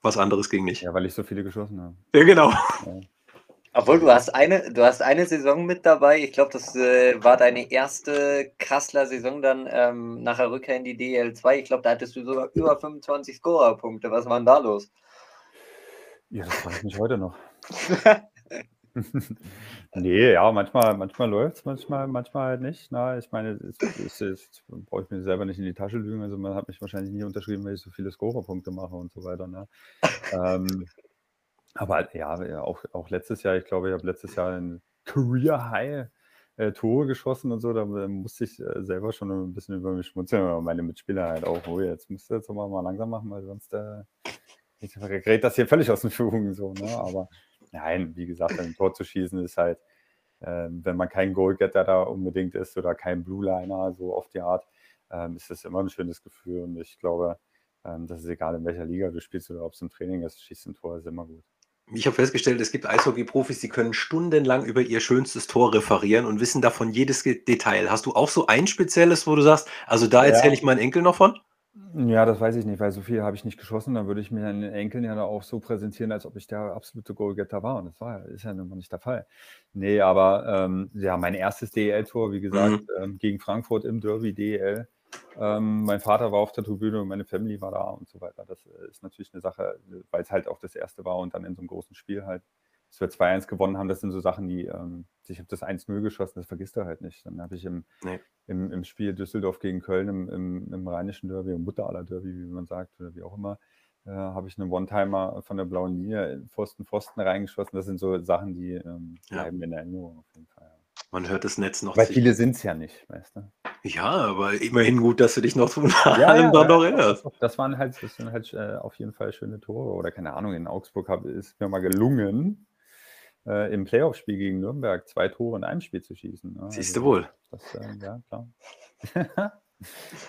Was anderes ging nicht. Ja, weil ich so viele geschossen habe. Ja, genau. Ja. Obwohl du hast eine, du hast eine Saison mit dabei. Ich glaube, das äh, war deine erste Kassler Saison dann ähm, nach der Rückkehr in die DL2. Ich glaube, da hattest du sogar über 25 Scorerpunkte. Was war denn da los? Ja, das frage ich mich heute noch. nee, ja, manchmal, manchmal läuft es, manchmal, manchmal halt nicht. Na, ich meine, es, brauche ich mir selber nicht in die Tasche lügen. Also man hat mich wahrscheinlich nie unterschrieben, weil ich so viele Scorerpunkte mache und so weiter. Ne? ähm, aber ja, auch, auch letztes Jahr, ich glaube, ich habe letztes Jahr ein Career High äh, Tore geschossen und so, da musste ich äh, selber schon ein bisschen über mich schmunzeln, aber meine Mitspieler halt auch, oh, jetzt musst du jetzt mal, mal langsam machen, weil sonst äh, gerät das hier völlig aus den Führungen so, ne? Aber nein, wie gesagt, ein Tor zu schießen ist halt, äh, wenn man kein Goalgetter da unbedingt ist oder kein Blue Liner, so auf die Art, ähm, ist das immer ein schönes Gefühl und ich glaube, ähm, das ist egal, in welcher Liga du spielst oder ob es im Training ist, schießt ein Tor ist immer gut ich habe festgestellt, es gibt Eishockey-Profis, die können stundenlang über ihr schönstes Tor referieren und wissen davon jedes Detail. Hast du auch so ein spezielles, wo du sagst, also da erzähle ja. ich meinen Enkel noch von? Ja, das weiß ich nicht, weil so viel habe ich nicht geschossen. Dann würde ich mir den Enkeln ja auch so präsentieren, als ob ich der absolute Goalgetter war. Und das war, ist ja nun mal nicht der Fall. Nee, aber ähm, ja, mein erstes DEL-Tor, wie gesagt, mhm. ähm, gegen Frankfurt im Derby DEL. Ähm, mein Vater war auf der Tribüne und meine Family war da und so weiter. Das äh, ist natürlich eine Sache, weil es halt auch das erste war und dann in so einem großen Spiel halt, dass wir 2-1 gewonnen haben, das sind so Sachen, die, ähm, ich habe das 1-0 geschossen, das vergisst du halt nicht. Dann habe ich im, nee. im, im, Spiel Düsseldorf gegen Köln im, im, im rheinischen Derby, im Mutter aller Derby, wie man sagt, oder wie auch immer, äh, habe ich einen One-Timer von der blauen Linie Pfosten, Pfosten reingeschossen. Das sind so Sachen, die ähm, bleiben ja. in Erinnerung auf jeden Fall. Man hört das Netz noch. Weil viele sind es ja nicht, weißt du. Ja, aber immerhin gut, dass du dich noch von ja, allem ja, noch erinnerst. Das waren halt, das sind halt äh, auf jeden Fall schöne Tore. Oder keine Ahnung, in Augsburg hab, ist mir mal gelungen, äh, im Playoff-Spiel gegen Nürnberg zwei Tore in einem Spiel zu schießen. Ne? Siehst also, du wohl. Das, äh, ja, klar.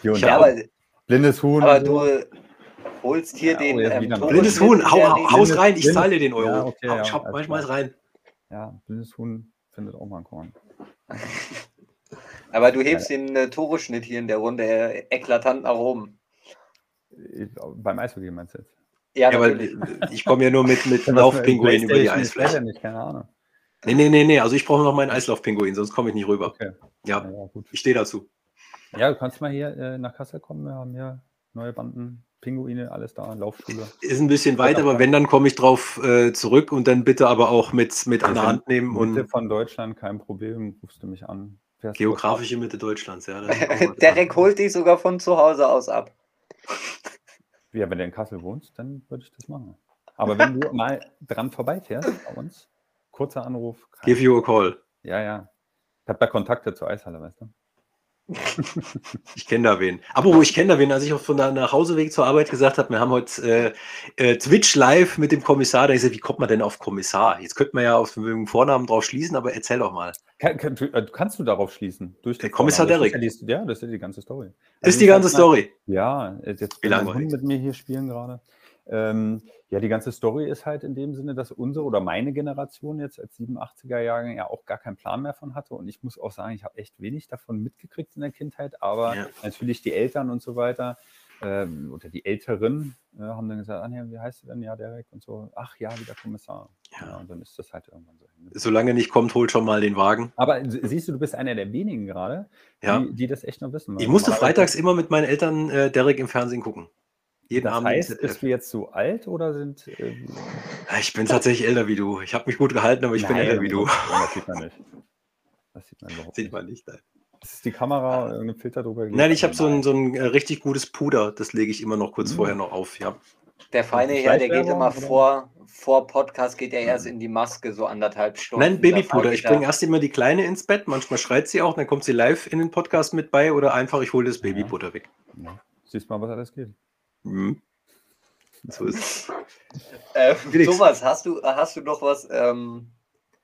Ja, aber, blindes Huhn. Aber du holst hier ja, den. Oh, ähm, blindes Huhn, hau, hau, haus rein, ich zahle dir den Euro. Ja, okay, hau, schau, manchmal rein. Ja, blindes Huhn findet auch mal ein Korn. Aber du hebst ja. den äh, Toreschnitt hier in der Runde äh, eklatant nach oben. Beim Eishockey meinst du jetzt? Ja, ja weil ich komme ja nur mit, mit Laufpinguin über die Eisfläche. Nicht, keine Ahnung. Nee, nee, nee, nee. Also ich brauche noch meinen Eislaufpinguin, sonst komme ich nicht rüber. Okay. Ja, ja gut. ich stehe dazu. Ja, du kannst mal hier äh, nach Kassel kommen. Wir haben hier neue Banden, Pinguine, alles da, Laufschule. Ist ein bisschen weit, aber wenn, dann komme ich drauf äh, zurück und dann bitte aber auch mit, mit an der Hand nehmen. Mitte und von Deutschland, kein Problem, rufst du mich an. Geografische Mitte Deutschlands, ja. Derek holt dich sogar von zu Hause aus ab. Ja, wenn du in Kassel wohnst, dann würde ich das machen. Aber wenn du mal dran vorbeifährst bei uns, kurzer Anruf. Give you a call. Ja, ja. Ich habe da Kontakte zur Eishalle, weißt du? Ich kenne da wen. Aber wo ich kenne da wen, als ich auch von der Nachhauseweg zur Arbeit gesagt habe, wir haben heute äh, äh, Twitch live mit dem Kommissar, da ich gesagt, wie kommt man denn auf Kommissar? Jetzt könnte man ja auf den Vornamen drauf schließen, aber erzähl doch mal. Kann, kann, äh, kannst du darauf schließen? Durch der Kommissar Derek. Das ja, ja, das ist die ganze Story. Also ist die ganze Story? Ja, jetzt will ich mit mir hier spielen gerade. Ähm, ja, die ganze Story ist halt in dem Sinne, dass unsere oder meine Generation jetzt als 87er Jahre ja auch gar keinen Plan mehr von hatte. Und ich muss auch sagen, ich habe echt wenig davon mitgekriegt in der Kindheit, aber ja. natürlich die Eltern und so weiter ähm, oder die Älteren äh, haben dann gesagt, Anja, wie heißt du denn? Ja, Derek und so. Ach ja, wie der Kommissar. Ja. ja. und dann ist das halt irgendwann so. Solange nicht kommt, holt schon mal den Wagen. Aber siehst du, du bist einer der wenigen gerade, ja. die, die, das echt noch wissen. Ich musste freitags immer mit meinen Eltern äh, Derek im Fernsehen gucken. Jeden das Abend heißt, bist du jetzt so alt oder sind. Äh, ich bin tatsächlich älter wie du. Ich habe mich gut gehalten, aber ich Nein, bin älter wie du. Das sieht man nicht. Das sieht man überhaupt sieht man nicht. Nein. Das ist die Kamera, irgendein Filter drüber gelegt. Nein, ich habe so ein, so ein äh, richtig gutes Puder. Das lege ich immer noch kurz mhm. vorher noch auf. Ja. Der feine Herr, der geht immer vor, vor Podcast, geht er erst in die Maske, so anderthalb Stunden. Nein, Babypuder. Ich bringe erst immer die Kleine ins Bett. Manchmal schreit sie auch, dann kommt sie live in den Podcast mit bei oder einfach, ich hole das Babypuder ja. weg. Ja. Siehst mal, was alles geht. Mhm. So ist äh, Thomas, hast du, hast du noch was, ähm,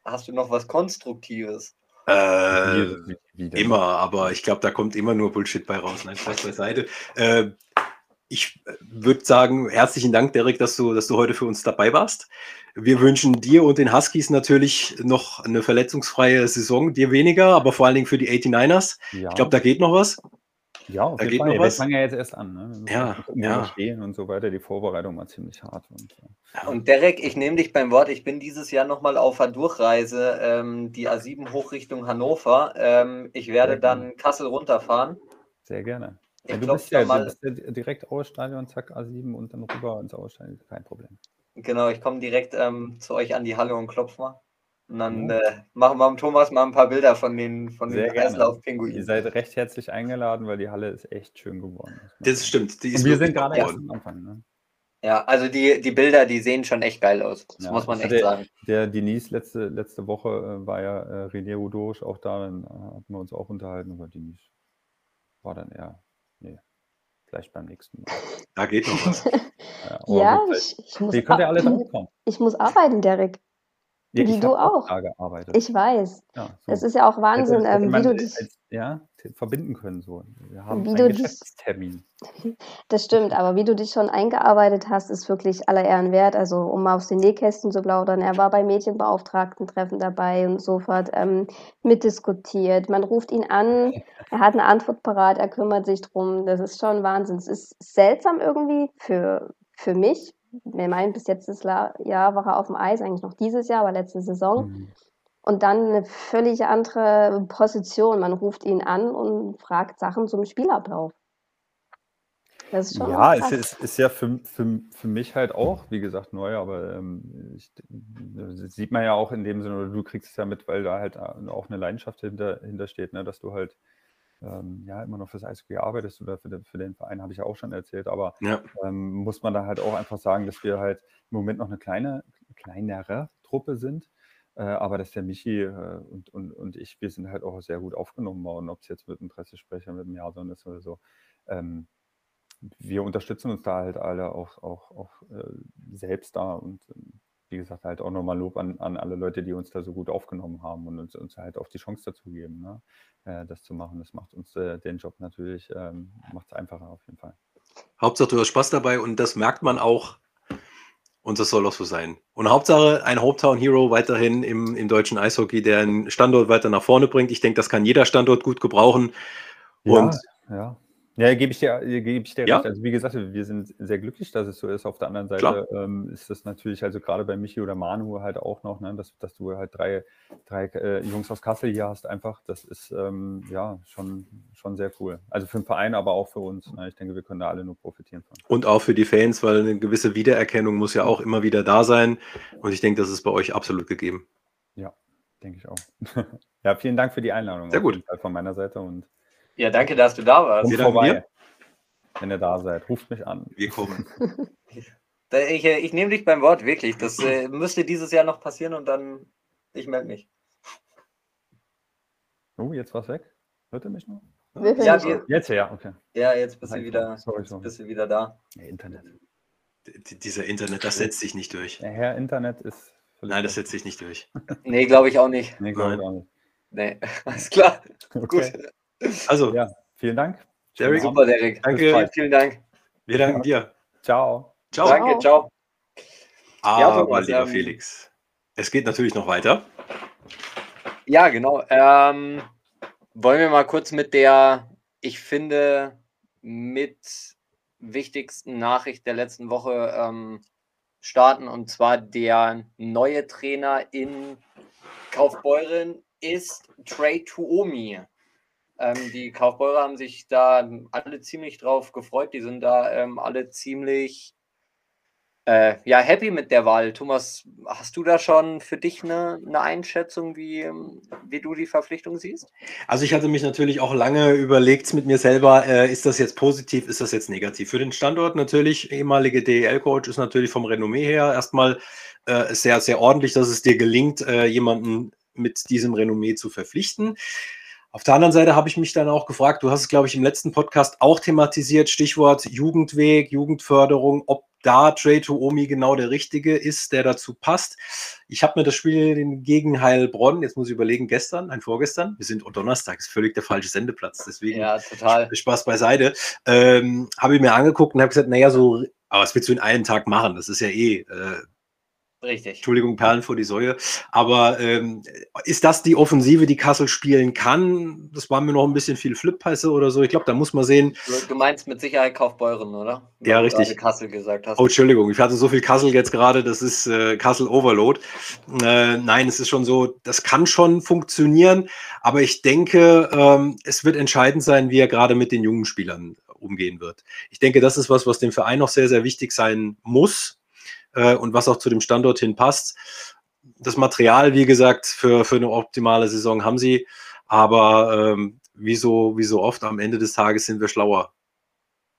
hast du noch was Konstruktives? Äh, immer, aber ich glaube, da kommt immer nur Bullshit bei raus. Nein, Spaß beiseite. Äh, ich würde sagen, herzlichen Dank, Derek, dass du, dass du heute für uns dabei warst. Wir wünschen dir und den Huskies natürlich noch eine verletzungsfreie Saison, dir weniger, aber vor allen Dingen für die 89ers. Ja. Ich glaube, da geht noch was. Ja, auf da jeden Fall. Wir fangen ja jetzt erst an. Ne? Ja, ja. Stehen und so weiter. Die Vorbereitung war ziemlich hart. Und, ja. und Derek, ich nehme dich beim Wort. Ich bin dieses Jahr nochmal auf der Durchreise, ähm, die A7 hoch Richtung Hannover. Ähm, ich werde dann Kassel runterfahren. Sehr gerne. Ja, du, bist ja, mal, du bist ja direkt Ausstadion, zack, A7 und dann rüber ins Ausstadion. Kein Problem. Genau, ich komme direkt ähm, zu euch an die Halle und klopfe mal. Und dann äh, machen wir mit Thomas mal ein paar Bilder von den, von den Kreislauf-Pinguinen. Ihr seid recht herzlich eingeladen, weil die Halle ist echt schön geworden. Das stimmt. Die ist wir sind gerade erst am Anfang. Ne? Ja, also die, die Bilder, die sehen schon echt geil aus. Das ja, muss man echt der, sagen. Der Denise letzte, letzte Woche äh, war ja äh, René Udorisch auch da, dann äh, hatten wir uns auch unterhalten, aber Denise war dann eher, nee, vielleicht beim nächsten Mal. Da geht noch was. ja, ja ich, ich, muss, ich muss arbeiten, Derek. Ja, wie du auch. Ich weiß. Ja, so. Es ist ja auch Wahnsinn, hätte, hätte ähm, wie du dich. Als, ja, verbinden können. So. Wir haben wie einen Geschäftstermin. Dich, das stimmt, aber wie du dich schon eingearbeitet hast, ist wirklich aller Ehren wert. Also, um mal aus den Nähkästen zu plaudern, er war bei Mädchenbeauftragten-Treffen dabei und sofort ähm, mitdiskutiert. Man ruft ihn an, er hat eine Antwort parat, er kümmert sich drum. Das ist schon Wahnsinn. Es ist seltsam irgendwie für, für mich, wir meinen, bis jetzt das Jahr war er auf dem Eis, eigentlich noch dieses Jahr, aber letzte Saison. Mhm. Und dann eine völlig andere Position. Man ruft ihn an und fragt Sachen zum Spielablauf. Das ist schon ja, es ist, ist, ja für, für, für mich halt auch, wie gesagt, neu, aber ähm, ich, das sieht man ja auch in dem Sinne, oder du kriegst es ja mit, weil da halt auch eine Leidenschaft hinter, hintersteht, ne, dass du halt ähm, ja immer noch fürs Eishockey arbeitest oder für den, für den Verein, habe ich ja auch schon erzählt, aber ja. ähm, muss man da halt auch einfach sagen, dass wir halt im Moment noch eine kleine, kleinere Truppe sind. Äh, aber dass der Michi äh, und, und, und ich, wir sind halt auch sehr gut aufgenommen worden, ob es jetzt mit einem Pressesprecher, mit einem Jason ist oder so. Ähm, wir unterstützen uns da halt alle auch, auch, auch äh, selbst da und ähm, wie gesagt, halt auch nochmal Lob an, an alle Leute, die uns da so gut aufgenommen haben und uns, uns halt auch die Chance dazu geben, ne? äh, das zu machen. Das macht uns äh, den Job natürlich, ähm, macht es einfacher auf jeden Fall. Hauptsache, du hast Spaß dabei und das merkt man auch. Und das soll auch so sein. Und Hauptsache ein Hometown Hero weiterhin im, im deutschen Eishockey, der einen Standort weiter nach vorne bringt. Ich denke, das kann jeder Standort gut gebrauchen. Und ja, ja. Ja, gebe ich dir, gebe ich dir ja? recht. Also wie gesagt, wir sind sehr glücklich, dass es so ist. Auf der anderen Seite ähm, ist das natürlich, also gerade bei Michi oder Manu halt auch noch, ne, dass, dass du halt drei, drei äh, Jungs aus Kassel hier hast, einfach, das ist ähm, ja schon, schon sehr cool. Also für den Verein, aber auch für uns. Ne? Ich denke, wir können da alle nur profitieren von. Und auch für die Fans, weil eine gewisse Wiedererkennung muss ja auch immer wieder da sein. Und ich denke, das ist bei euch absolut gegeben. Ja, denke ich auch. ja, vielen Dank für die Einladung. Sehr gut. Von meiner Seite und ja, danke, dass du da warst. Kommt vorbei, wenn ihr da seid. Ruft mich an. Wir kommen. ich, äh, ich nehme dich beim Wort, wirklich. Das äh, müsste dieses Jahr noch passieren und dann, ich melde mich. Oh, jetzt war's weg. Hört ihr mich noch? Ja, wir, jetzt ja, okay. Ja, jetzt bist, du wieder, sorry, sorry. bist du wieder da. Ja, Internet. D dieser Internet, das setzt sich nicht durch. Der Herr Internet ist. Nein, das setzt sich nicht durch. nee, glaube ich auch nicht. Nee, glaube ich auch nicht. Nee, alles klar. Okay. Gut. Also, ja, vielen Dank. Derek. Super, Derek. Danke. Vielen Dank. Wir danken dir. Ciao. Ciao. Danke, ciao. Aber, ja, Thomas, lieber ähm, Felix, es geht natürlich noch weiter. Ja, genau. Ähm, wollen wir mal kurz mit der, ich finde, mit wichtigsten Nachricht der letzten Woche ähm, starten. Und zwar der neue Trainer in Kaufbeuren ist Trey Tuomi. Ähm, die Kaufbeurer haben sich da alle ziemlich drauf gefreut. Die sind da ähm, alle ziemlich äh, ja, happy mit der Wahl. Thomas, hast du da schon für dich eine, eine Einschätzung, wie, wie du die Verpflichtung siehst? Also ich hatte mich natürlich auch lange überlegt mit mir selber, äh, ist das jetzt positiv, ist das jetzt negativ? Für den Standort natürlich, ehemalige DEL-Coach ist natürlich vom Renommee her erstmal äh, sehr, sehr ordentlich, dass es dir gelingt, äh, jemanden mit diesem Renommee zu verpflichten. Auf der anderen Seite habe ich mich dann auch gefragt, du hast es, glaube ich, im letzten Podcast auch thematisiert, Stichwort Jugendweg, Jugendförderung, ob da Trey Omi genau der Richtige ist, der dazu passt. Ich habe mir das Spiel gegen Heilbronn, jetzt muss ich überlegen, gestern, ein vorgestern, wir sind Donnerstag, ist völlig der falsche Sendeplatz, deswegen ja, total. Spaß beiseite, ähm, habe ich mir angeguckt und habe gesagt, naja, so, aber was willst du in einem Tag machen? Das ist ja eh äh, Richtig. Entschuldigung, Perlen vor die Säue. Aber ähm, ist das die Offensive, die Kassel spielen kann? Das war mir noch ein bisschen viel Flippässe oder so. Ich glaube, da muss man sehen. Du meinst mit Sicherheit Kaufbeuren, oder? Wenn ja, richtig. Kassel gesagt hast. Oh, Entschuldigung, ich hatte so viel Kassel jetzt gerade, das ist äh, Kassel Overload. Äh, nein, es ist schon so, das kann schon funktionieren, aber ich denke, ähm, es wird entscheidend sein, wie er gerade mit den jungen Spielern umgehen wird. Ich denke, das ist was, was dem Verein noch sehr, sehr wichtig sein muss äh, und was auch zu dem Standort hin passt. Das Material, wie gesagt, für, für eine optimale Saison haben sie, aber ähm, wie, so, wie so oft am Ende des Tages sind wir schlauer.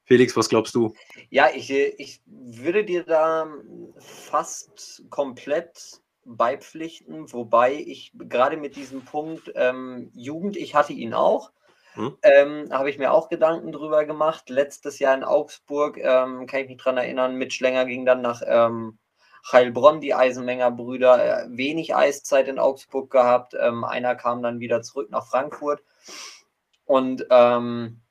Felix, was glaubst du? Ja, ich, ich würde dir da fast komplett beipflichten, wobei ich gerade mit diesem Punkt ähm, Jugend, ich hatte ihn auch, hm? Ähm, Habe ich mir auch Gedanken drüber gemacht. Letztes Jahr in Augsburg, ähm, kann ich mich dran erinnern, mit Schlänger ging dann nach ähm, Heilbronn, die Eisenmenger Brüder, äh, wenig Eiszeit in Augsburg gehabt. Ähm, einer kam dann wieder zurück nach Frankfurt. Und ähm,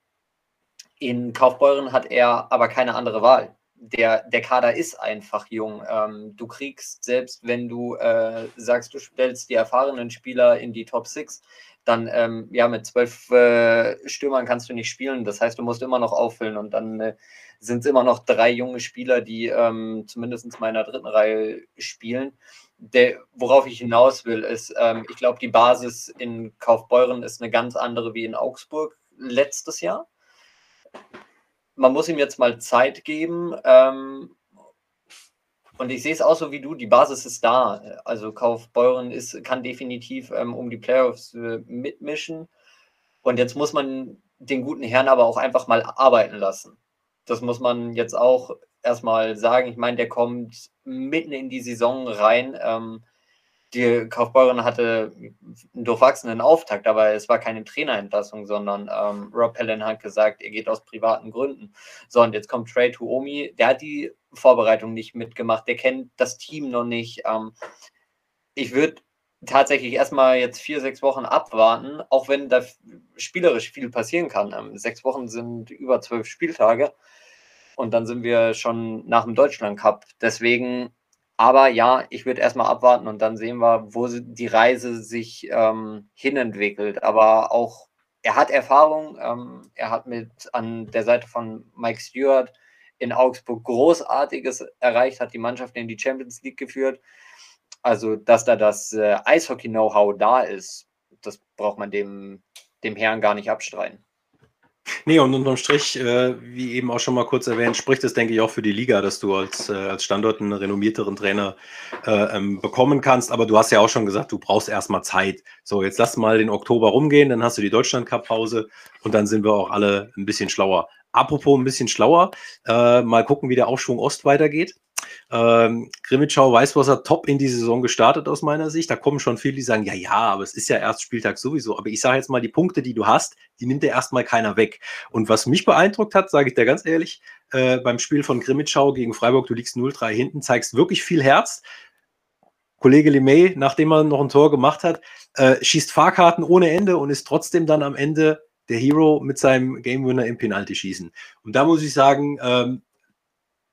in Kaufbeuren hat er aber keine andere Wahl. Der, der Kader ist einfach jung. Ähm, du kriegst, selbst wenn du äh, sagst, du stellst die erfahrenen Spieler in die Top 6, dann ähm, ja mit zwölf äh, Stürmern kannst du nicht spielen. Das heißt, du musst immer noch auffüllen und dann äh, sind es immer noch drei junge Spieler, die ähm, zumindest in meiner dritten Reihe spielen. Der, worauf ich hinaus will, ist, ähm, ich glaube, die Basis in Kaufbeuren ist eine ganz andere wie in Augsburg letztes Jahr. Man muss ihm jetzt mal Zeit geben. Ähm, und ich sehe es auch so wie du, die Basis ist da. Also Kaufbeuren ist, kann definitiv ähm, um die Playoffs äh, mitmischen. Und jetzt muss man den guten Herrn aber auch einfach mal arbeiten lassen. Das muss man jetzt auch erstmal sagen. Ich meine, der kommt mitten in die Saison rein. Ähm, die Kaufbeuren hatte einen durchwachsenen Auftakt, aber es war keine Trainerentlassung, sondern ähm, Rob Helen hat gesagt, er geht aus privaten Gründen. So, und jetzt kommt Trey Tuomi, der hat die Vorbereitung nicht mitgemacht, der kennt das Team noch nicht. Ähm, ich würde tatsächlich erstmal jetzt vier, sechs Wochen abwarten, auch wenn da spielerisch viel passieren kann. Ähm, sechs Wochen sind über zwölf Spieltage und dann sind wir schon nach dem Deutschland Cup. Deswegen aber ja, ich würde erstmal abwarten und dann sehen wir, wo die Reise sich ähm, hinentwickelt. Aber auch er hat Erfahrung. Ähm, er hat mit an der Seite von Mike Stewart in Augsburg Großartiges erreicht, hat die Mannschaft in die Champions League geführt. Also, dass da das äh, Eishockey-Know-how da ist, das braucht man dem, dem Herrn gar nicht abstreiten. Nee, und unterm Strich, äh, wie eben auch schon mal kurz erwähnt, spricht es, denke ich, auch für die Liga, dass du als, äh, als Standort einen renommierteren Trainer äh, ähm, bekommen kannst. Aber du hast ja auch schon gesagt, du brauchst erstmal Zeit. So, jetzt lass mal den Oktober rumgehen, dann hast du die Deutschland-Cup-Pause und dann sind wir auch alle ein bisschen schlauer. Apropos ein bisschen schlauer, äh, mal gucken, wie der Aufschwung Ost weitergeht. Ähm, Grimmitschau weiß, was er top in die Saison gestartet aus meiner Sicht. Da kommen schon viele, die sagen, ja, ja, aber es ist ja erst Spieltag sowieso. Aber ich sage jetzt mal, die Punkte, die du hast, die nimmt dir erstmal keiner weg. Und was mich beeindruckt hat, sage ich dir ganz ehrlich, äh, beim Spiel von Grimmitschau gegen Freiburg, du liegst 0-3 hinten, zeigst wirklich viel Herz. Kollege Lemay, nachdem er noch ein Tor gemacht hat, äh, schießt Fahrkarten ohne Ende und ist trotzdem dann am Ende der Hero mit seinem Game Winner im Penalty schießen. Und da muss ich sagen, ähm,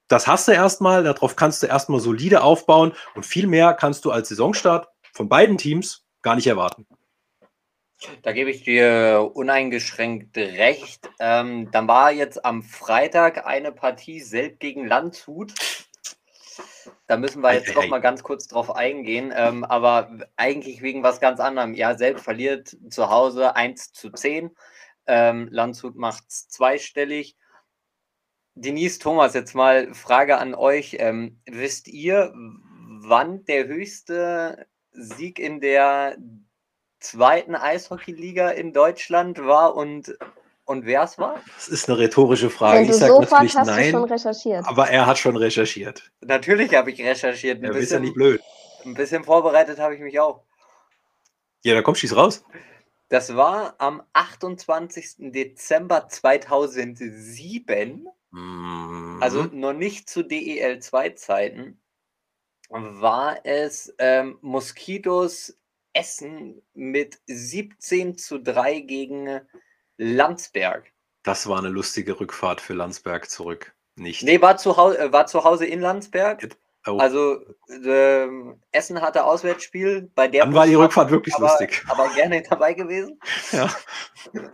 das hast du erstmal, darauf kannst du erstmal solide aufbauen und viel mehr kannst du als Saisonstart von beiden Teams gar nicht erwarten. Da gebe ich dir uneingeschränkt recht. Ähm, dann war jetzt am Freitag eine Partie selbst gegen Landshut. Da müssen wir jetzt hey, noch mal ganz kurz drauf eingehen, ähm, aber eigentlich wegen was ganz anderem. Ja, selbst verliert zu Hause 1 zu 10. Ähm, Landshut macht es zweistellig. Denise, Thomas, jetzt mal Frage an euch. Ähm, wisst ihr, wann der höchste Sieg in der zweiten Eishockeyliga in Deutschland war und, und wer es war? Das ist eine rhetorische Frage. Wenn ich sage natürlich hast nein. Du schon recherchiert. Aber er hat schon recherchiert. Natürlich habe ich recherchiert. Ein ja, bisschen, ja nicht blöd. Ein bisschen vorbereitet habe ich mich auch. Ja, da komm, schieß raus. Das war am 28. Dezember 2007 also mhm. noch nicht zu DEL2-Zeiten, war es ähm, Moskitos Essen mit 17 zu 3 gegen Landsberg. Das war eine lustige Rückfahrt für Landsberg zurück. Nicht. Nee, war zu, Hause, äh, war zu Hause in Landsberg. Oh. Also ähm, Essen hatte Auswärtsspiel. Bei der Dann war die Rückfahrt wirklich aber, lustig. Aber gerne dabei gewesen. Ja.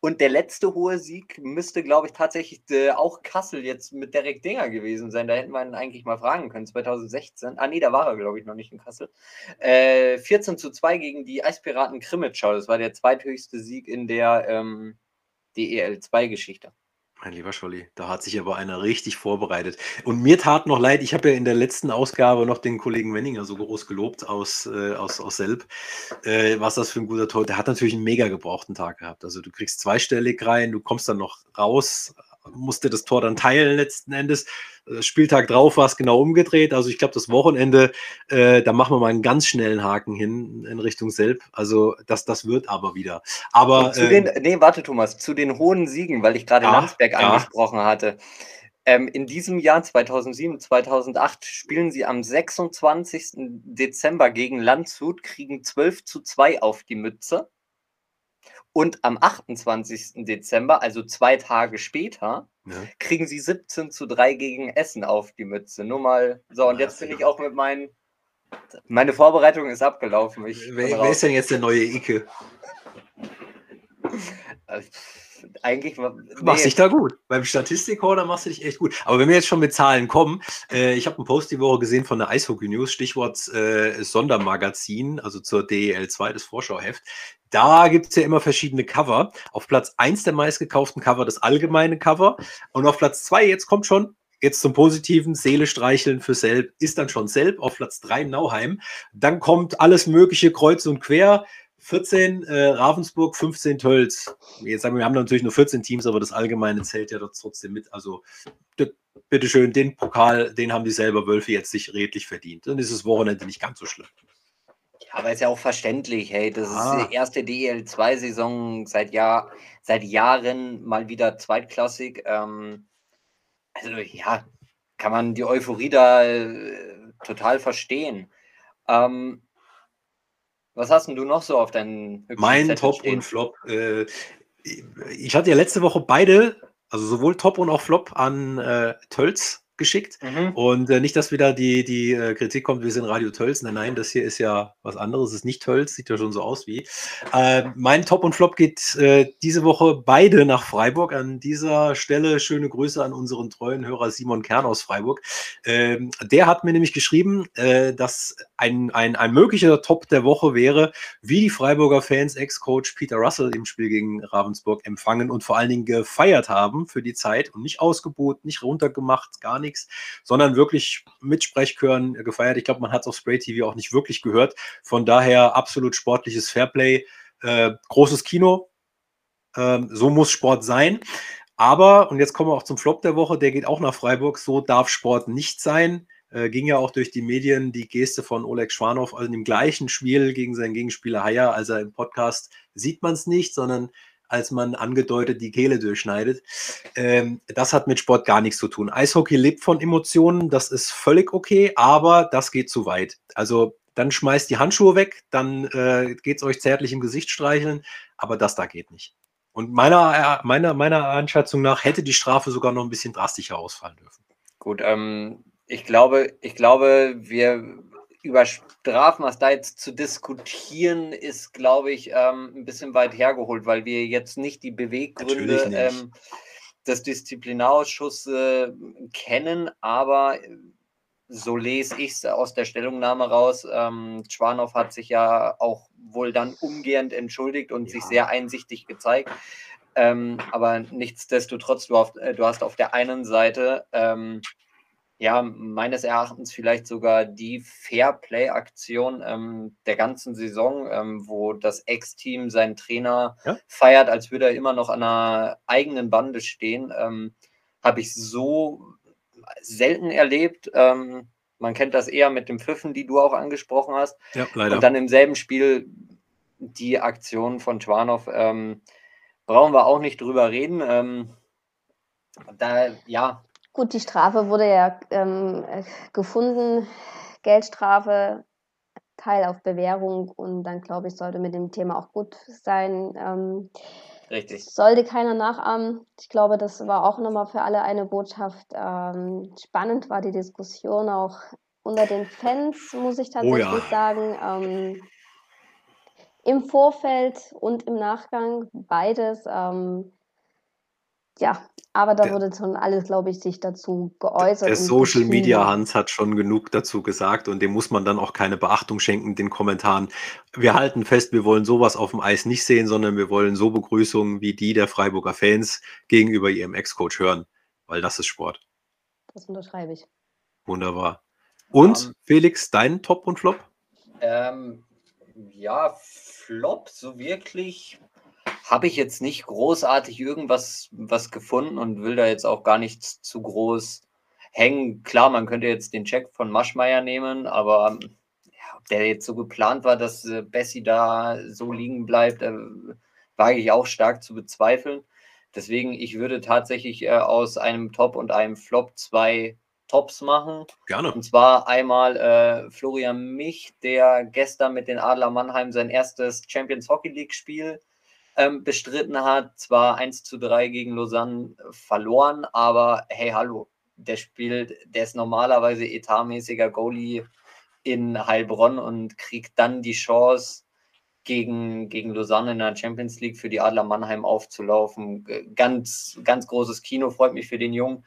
Und der letzte hohe Sieg müsste, glaube ich, tatsächlich äh, auch Kassel jetzt mit Derek Dinger gewesen sein. Da hätten wir ihn eigentlich mal fragen können, 2016. Ah, nee, da war er, glaube ich, noch nicht in Kassel. Äh, 14 zu 2 gegen die Eispiraten Krimitschau. Das war der zweithöchste Sieg in der ähm, DEL2-Geschichte. Mein lieber Scholli, da hat sich aber einer richtig vorbereitet. Und mir tat noch leid, ich habe ja in der letzten Ausgabe noch den Kollegen Wenninger so groß gelobt aus, äh, aus, aus Selb. Äh, was das für ein guter Tor. Der hat natürlich einen mega gebrauchten Tag gehabt. Also du kriegst zweistellig rein, du kommst dann noch raus musste das Tor dann teilen letzten Endes. Äh, Spieltag drauf war es genau umgedreht. Also ich glaube, das Wochenende, äh, da machen wir mal einen ganz schnellen Haken hin in Richtung Selb. Also das, das wird aber wieder. Aber zu den, ähm, nee, warte Thomas, zu den hohen Siegen, weil ich gerade ja, Landsberg ja. angesprochen hatte. Ähm, in diesem Jahr 2007, 2008 spielen sie am 26. Dezember gegen Landshut, kriegen 12 zu 2 auf die Mütze. Und am 28. Dezember, also zwei Tage später, ja. kriegen sie 17 zu 3 gegen Essen auf die Mütze. Nur mal, so, und jetzt bin ich auch mit meinen. Meine Vorbereitung ist abgelaufen. Wer, wer ist denn jetzt der neue Icke? Eigentlich. Nee. Du machst dich da gut. Beim Statistikcorner machst du dich echt gut. Aber wenn wir jetzt schon mit Zahlen kommen, äh, ich habe einen Post die Woche gesehen von der Eishockey News, Stichwort äh, Sondermagazin, also zur DEL2, das Vorschauheft. Da gibt es ja immer verschiedene Cover. Auf Platz 1 der meistgekauften Cover das allgemeine Cover. Und auf Platz 2, jetzt kommt schon, jetzt zum Positiven, Seele streicheln für Selb, ist dann schon Selb. Auf Platz 3 Nauheim. Dann kommt alles Mögliche kreuz und quer. 14 äh, Ravensburg, 15 Tölz. Jetzt sagen wir, wir haben natürlich nur 14 Teams, aber das Allgemeine zählt ja dort trotzdem mit. Also bitteschön, den Pokal, den haben die selber Wölfe jetzt sich redlich verdient. Dann ist das Wochenende nicht ganz so schlimm. Aber ist ja auch verständlich, hey, das ah. ist die erste DEL2-Saison seit, Jahr, seit Jahren mal wieder zweitklassig. Ähm, also ja, kann man die Euphorie da äh, total verstehen. Ähm, was hast denn du noch so auf deinen Mein Zettel Top stehen? und Flop. Äh, ich hatte ja letzte Woche beide, also sowohl Top und auch Flop an äh, Tölz geschickt. Mhm. Und äh, nicht, dass wieder die, die äh, Kritik kommt, wir sind Radio Tölz. Nein, nein, das hier ist ja was anderes. Es ist nicht Tölz, sieht ja schon so aus wie. Äh, mein Top und Flop geht äh, diese Woche beide nach Freiburg. An dieser Stelle schöne Grüße an unseren treuen Hörer Simon Kern aus Freiburg. Ähm, der hat mir nämlich geschrieben, äh, dass ein, ein, ein möglicher Top der Woche wäre, wie die Freiburger Fans Ex-Coach Peter Russell im Spiel gegen Ravensburg empfangen und vor allen Dingen gefeiert haben für die Zeit und nicht ausgebucht, nicht runtergemacht, gar nichts, sondern wirklich mit Sprechchören gefeiert. Ich glaube, man hat es auf Spray TV auch nicht wirklich gehört. Von daher absolut sportliches Fairplay, äh, großes Kino. Ähm, so muss Sport sein. Aber, und jetzt kommen wir auch zum Flop der Woche, der geht auch nach Freiburg, so darf Sport nicht sein. Äh, ging ja auch durch die Medien die Geste von Oleg Schwanow, also im gleichen Spiel gegen seinen Gegenspieler Haier, also im Podcast sieht man es nicht, sondern als man angedeutet die Kehle durchschneidet. Ähm, das hat mit Sport gar nichts zu tun. Eishockey lebt von Emotionen, das ist völlig okay, aber das geht zu weit. Also dann schmeißt die Handschuhe weg, dann äh, geht es euch zärtlich im Gesicht streicheln, aber das da geht nicht. Und meiner, meiner, meiner Einschätzung nach hätte die Strafe sogar noch ein bisschen drastischer ausfallen dürfen. Gut, ähm, ich glaube, ich glaube, wir über Strafmaß da jetzt zu diskutieren, ist, glaube ich, ähm, ein bisschen weit hergeholt, weil wir jetzt nicht die Beweggründe nicht. Ähm, des Disziplinarausschusses äh, kennen, aber so lese ich es aus der Stellungnahme raus. Ähm, Schwanow hat sich ja auch wohl dann umgehend entschuldigt und ja. sich sehr einsichtig gezeigt. Ähm, aber nichtsdestotrotz, du, auf, äh, du, hast auf der einen Seite ähm, ja, meines Erachtens vielleicht sogar die Fair-Play-Aktion ähm, der ganzen Saison, ähm, wo das Ex-Team seinen Trainer ja? feiert, als würde er immer noch an einer eigenen Bande stehen. Ähm, Habe ich so selten erlebt. Ähm, man kennt das eher mit dem Pfiffen, die du auch angesprochen hast. Ja, leider. Und dann im selben Spiel die Aktion von Schwanow. Ähm, brauchen wir auch nicht drüber reden. Ähm, da, ja, Gut, die Strafe wurde ja ähm, gefunden, Geldstrafe, Teil auf Bewährung und dann glaube ich, sollte mit dem Thema auch gut sein. Ähm, Richtig. Sollte keiner nachahmen. Ich glaube, das war auch nochmal für alle eine Botschaft. Ähm, spannend war die Diskussion auch unter den Fans, muss ich tatsächlich oh ja. sagen. Ähm, Im Vorfeld und im Nachgang beides. Ähm, ja, aber da der, wurde schon alles, glaube ich, sich dazu geäußert. Der Social Media Hans hat schon genug dazu gesagt und dem muss man dann auch keine Beachtung schenken, den Kommentaren. Wir halten fest, wir wollen sowas auf dem Eis nicht sehen, sondern wir wollen so Begrüßungen wie die der Freiburger Fans gegenüber ihrem Ex-Coach hören, weil das ist Sport. Das unterschreibe ich. Wunderbar. Und um, ähm, Felix, dein Top und Flop? Ähm, ja, Flop, so wirklich habe ich jetzt nicht großartig irgendwas was gefunden und will da jetzt auch gar nichts zu groß hängen. Klar, man könnte jetzt den Check von Maschmeyer nehmen, aber ja, ob der jetzt so geplant war, dass äh, Bessie da so liegen bleibt, äh, wage ich auch stark zu bezweifeln. Deswegen, ich würde tatsächlich äh, aus einem Top und einem Flop zwei Tops machen. Gerne. Und zwar einmal äh, Florian Mich, der gestern mit den Adler Mannheim sein erstes Champions Hockey League Spiel ähm, bestritten hat. Zwar 1 zu 3 gegen Lausanne verloren, aber hey, hallo, der spielt, der ist normalerweise etatmäßiger Goalie in Heilbronn und kriegt dann die Chance, gegen, gegen Lausanne in der Champions League für die Adler Mannheim aufzulaufen. Ganz, ganz großes Kino, freut mich für den Jungen.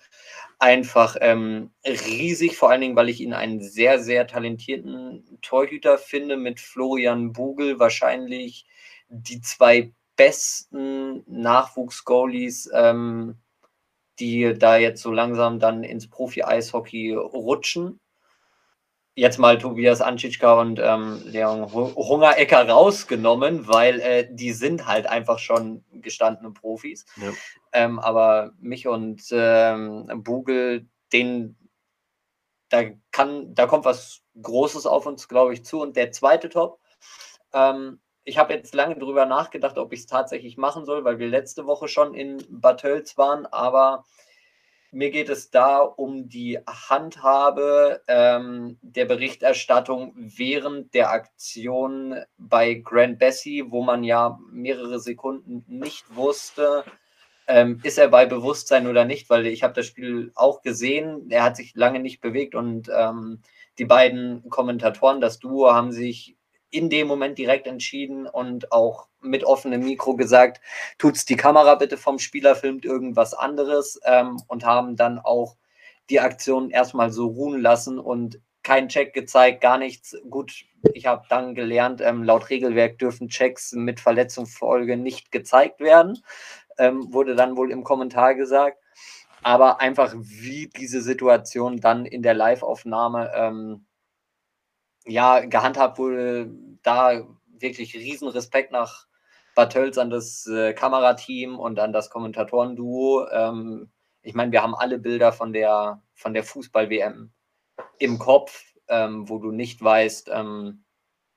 Einfach ähm, riesig, vor allen Dingen, weil ich ihn einen sehr, sehr talentierten Torhüter finde, mit Florian Bugel wahrscheinlich die zwei besten Nachwuchs-Goalies, ähm, die da jetzt so langsam dann ins Profi-Eishockey rutschen. Jetzt mal Tobias Anschitschka und ähm, Leon Hungerecker rausgenommen, weil äh, die sind halt einfach schon gestandene Profis. Ja. Ähm, aber mich und ähm, Bugel, den, da kann, da kommt was Großes auf uns, glaube ich, zu. Und der zweite Top, ähm, ich habe jetzt lange darüber nachgedacht, ob ich es tatsächlich machen soll, weil wir letzte Woche schon in Bad Tölz waren, aber mir geht es da um die Handhabe ähm, der Berichterstattung während der Aktion bei Grand Bessie, wo man ja mehrere Sekunden nicht wusste, ähm, ist er bei Bewusstsein oder nicht, weil ich habe das Spiel auch gesehen, er hat sich lange nicht bewegt und ähm, die beiden Kommentatoren, das Duo, haben sich in dem Moment direkt entschieden und auch mit offenem Mikro gesagt, tut's die Kamera bitte vom Spieler, filmt irgendwas anderes ähm, und haben dann auch die Aktion erstmal so ruhen lassen und keinen Check gezeigt, gar nichts. Gut, ich habe dann gelernt, ähm, laut Regelwerk dürfen Checks mit Verletzungsfolge nicht gezeigt werden, ähm, wurde dann wohl im Kommentar gesagt. Aber einfach, wie diese Situation dann in der Live-Aufnahme ähm, ja, gehandhabt wurde, da wirklich riesen Respekt nach Bad an das äh, Kamerateam und an das Kommentatoren-Duo. Ähm, ich meine, wir haben alle Bilder von der, von der Fußball-WM im Kopf, ähm, wo du nicht weißt, ähm,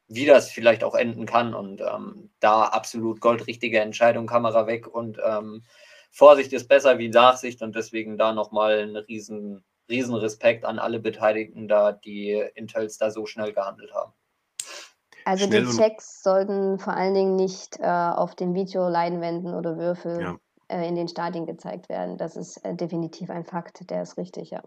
wie das vielleicht auch enden kann. Und ähm, da absolut goldrichtige Entscheidung, Kamera weg und ähm, Vorsicht ist besser wie Nachsicht und deswegen da nochmal ein riesen, riesen Respekt an alle Beteiligten da, die Intels da so schnell gehandelt haben. Also schnell die Checks sollten vor allen Dingen nicht äh, auf den Videoleinwänden oder Würfel ja. äh, in den Stadien gezeigt werden. Das ist äh, definitiv ein Fakt, der ist richtig, ja.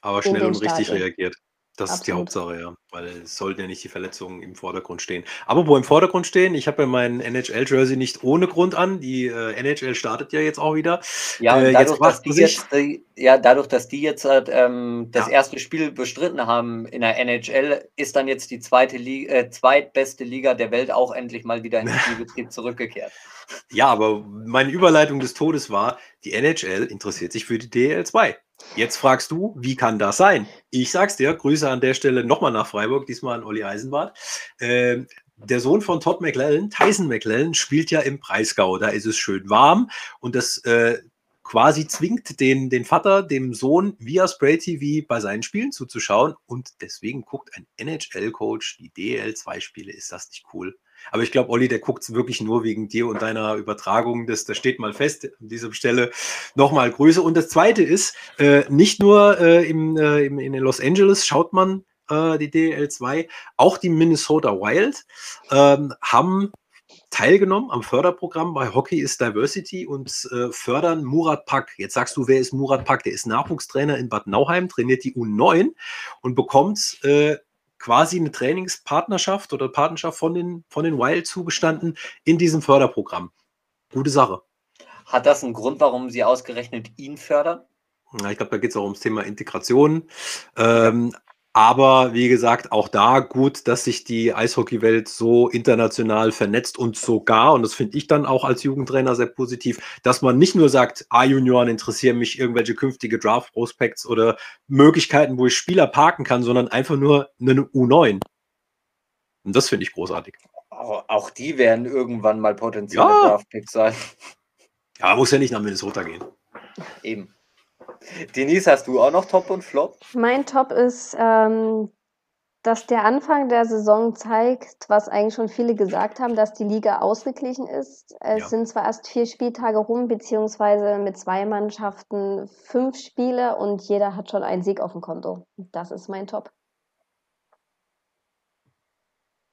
Aber schnell und richtig reagiert. Das ist die Hauptsache, ja, weil es sollten ja nicht die Verletzungen im Vordergrund stehen. Aber wo im Vordergrund stehen, ich habe ja meinen NHL-Jersey nicht ohne Grund an. Die äh, NHL startet ja jetzt auch wieder. Ja, äh, dadurch, dass die jetzt, äh, ja, dadurch, dass die jetzt halt, ähm, das ja. erste Spiel bestritten haben in der NHL, ist dann jetzt die zweite Liga, äh, zweitbeste Liga der Welt auch endlich mal wieder in den Spielbetrieb zurückgekehrt. Ja, aber meine Überleitung des Todes war, die NHL interessiert sich für die DL2. Jetzt fragst du, wie kann das sein? Ich sag's dir, Grüße an der Stelle nochmal nach Freiburg, diesmal an Olli Eisenbart. Ähm, der Sohn von Todd McLellan, Tyson McLellan, spielt ja im Breisgau. Da ist es schön warm und das äh, quasi zwingt den, den Vater, dem Sohn via Spray TV bei seinen Spielen zuzuschauen und deswegen guckt ein NHL-Coach die DL2-Spiele. Ist das nicht cool? Aber ich glaube, Olli, der guckt es wirklich nur wegen dir und deiner Übertragung. Das, das steht mal fest an dieser Stelle. Nochmal Grüße. Und das Zweite ist, äh, nicht nur äh, im, äh, im, in Los Angeles schaut man äh, die DL2, auch die Minnesota Wild ähm, haben teilgenommen am Förderprogramm bei Hockey is Diversity und äh, fördern Murat Pak. Jetzt sagst du, wer ist Murat Pak? Der ist Nachwuchstrainer in Bad Nauheim, trainiert die U9 und bekommt äh, quasi eine Trainingspartnerschaft oder Partnerschaft von den, von den Wild zugestanden in diesem Förderprogramm. Gute Sache. Hat das einen Grund, warum Sie ausgerechnet ihn fördern? ich glaube, da geht es auch ums Thema Integration. Ähm, aber wie gesagt, auch da gut, dass sich die Eishockeywelt so international vernetzt und sogar, und das finde ich dann auch als Jugendtrainer sehr positiv, dass man nicht nur sagt, A-Junioren interessieren mich irgendwelche künftige Draft-Prospects oder Möglichkeiten, wo ich Spieler parken kann, sondern einfach nur eine U9. Und das finde ich großartig. Auch die werden irgendwann mal potenzielle ja. Draft-Picks sein. Ja, muss ja nicht nach Minnesota gehen. Eben. Denise, hast du auch noch Top und Flop? Mein Top ist, ähm, dass der Anfang der Saison zeigt, was eigentlich schon viele gesagt haben, dass die Liga ausgeglichen ist. Es ja. sind zwar erst vier Spieltage rum, beziehungsweise mit zwei Mannschaften fünf Spiele und jeder hat schon einen Sieg auf dem Konto. Das ist mein Top.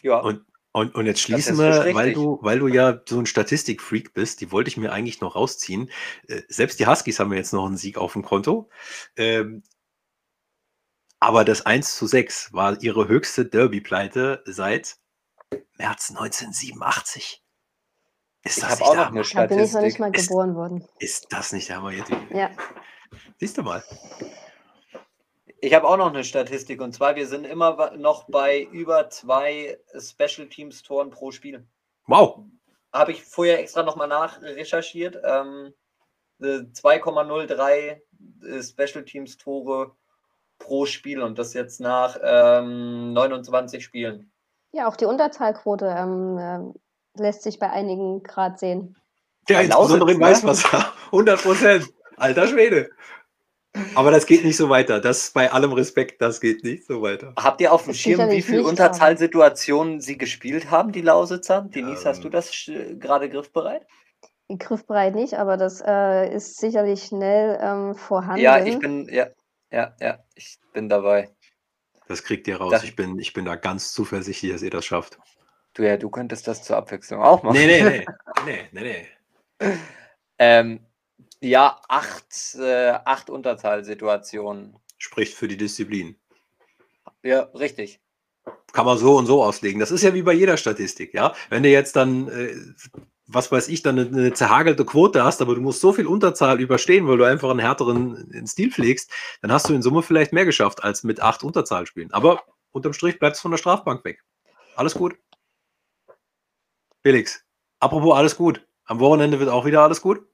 Ja. Und und, und jetzt schließen wir, weil du, weil du ja so ein Statistikfreak bist, die wollte ich mir eigentlich noch rausziehen. Äh, selbst die Huskies haben jetzt noch einen Sieg auf dem Konto. Ähm, aber das 1 zu 6 war ihre höchste Derby-Pleite seit März 1987. Ist ich habe auch noch eine Statistik. Da bin ich noch nicht mal geboren ist, worden. Ist das nicht der Hammer jetzt? Ja. Siehst du mal. Ich habe auch noch eine Statistik und zwar, wir sind immer noch bei über zwei Special Teams Toren pro Spiel. Wow. Habe ich vorher extra nochmal nachrecherchiert. Ähm, 2,03 äh, Special Teams Tore pro Spiel und das jetzt nach ähm, 29 Spielen. Ja, auch die Unterzahlquote ähm, äh, lässt sich bei einigen gerade sehen. Ja, insbesondere im Weißwasser. 100 Prozent. Alter Schwede. Aber das geht nicht so weiter. Das bei allem Respekt, das geht nicht so weiter. Habt ihr auf dem Schirm, wie viele Unterzahlsituationen sie gespielt haben, die Lausitzer? Denise, hast du das gerade griffbereit? Griffbereit nicht, aber das äh, ist sicherlich schnell ähm, vorhanden. Ja, ich bin, ja, ja, ja, ich bin dabei. Das kriegt ihr raus. ich bin, ich bin da ganz zuversichtlich, dass ihr das schafft. Du ja, du könntest das zur Abwechslung auch machen. Nee, nee, nee. nee, nee, nee. Ähm, ja, acht, äh, acht Unterzahlsituationen. Spricht für die Disziplin. Ja, richtig. Kann man so und so auslegen. Das ist ja wie bei jeder Statistik, ja. Wenn du jetzt dann, äh, was weiß ich, dann eine, eine, zerhagelte Quote hast, aber du musst so viel Unterzahl überstehen, weil du einfach einen härteren Stil pflegst, dann hast du in Summe vielleicht mehr geschafft als mit acht Unterzahlspielen. Aber unterm Strich bleibst du von der Strafbank weg. Alles gut. Felix, apropos alles gut. Am Wochenende wird auch wieder alles gut?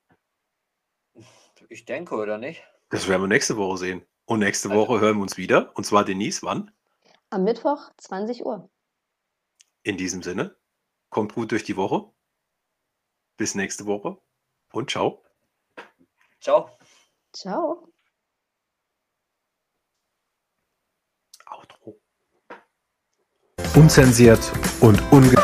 Ich denke, oder nicht? Das werden wir nächste Woche sehen. Und nächste also Woche hören wir uns wieder. Und zwar Denise, wann? Am Mittwoch, 20 Uhr. In diesem Sinne, kommt gut durch die Woche. Bis nächste Woche und ciao. Ciao. Ciao. Outro. Unzensiert und unge...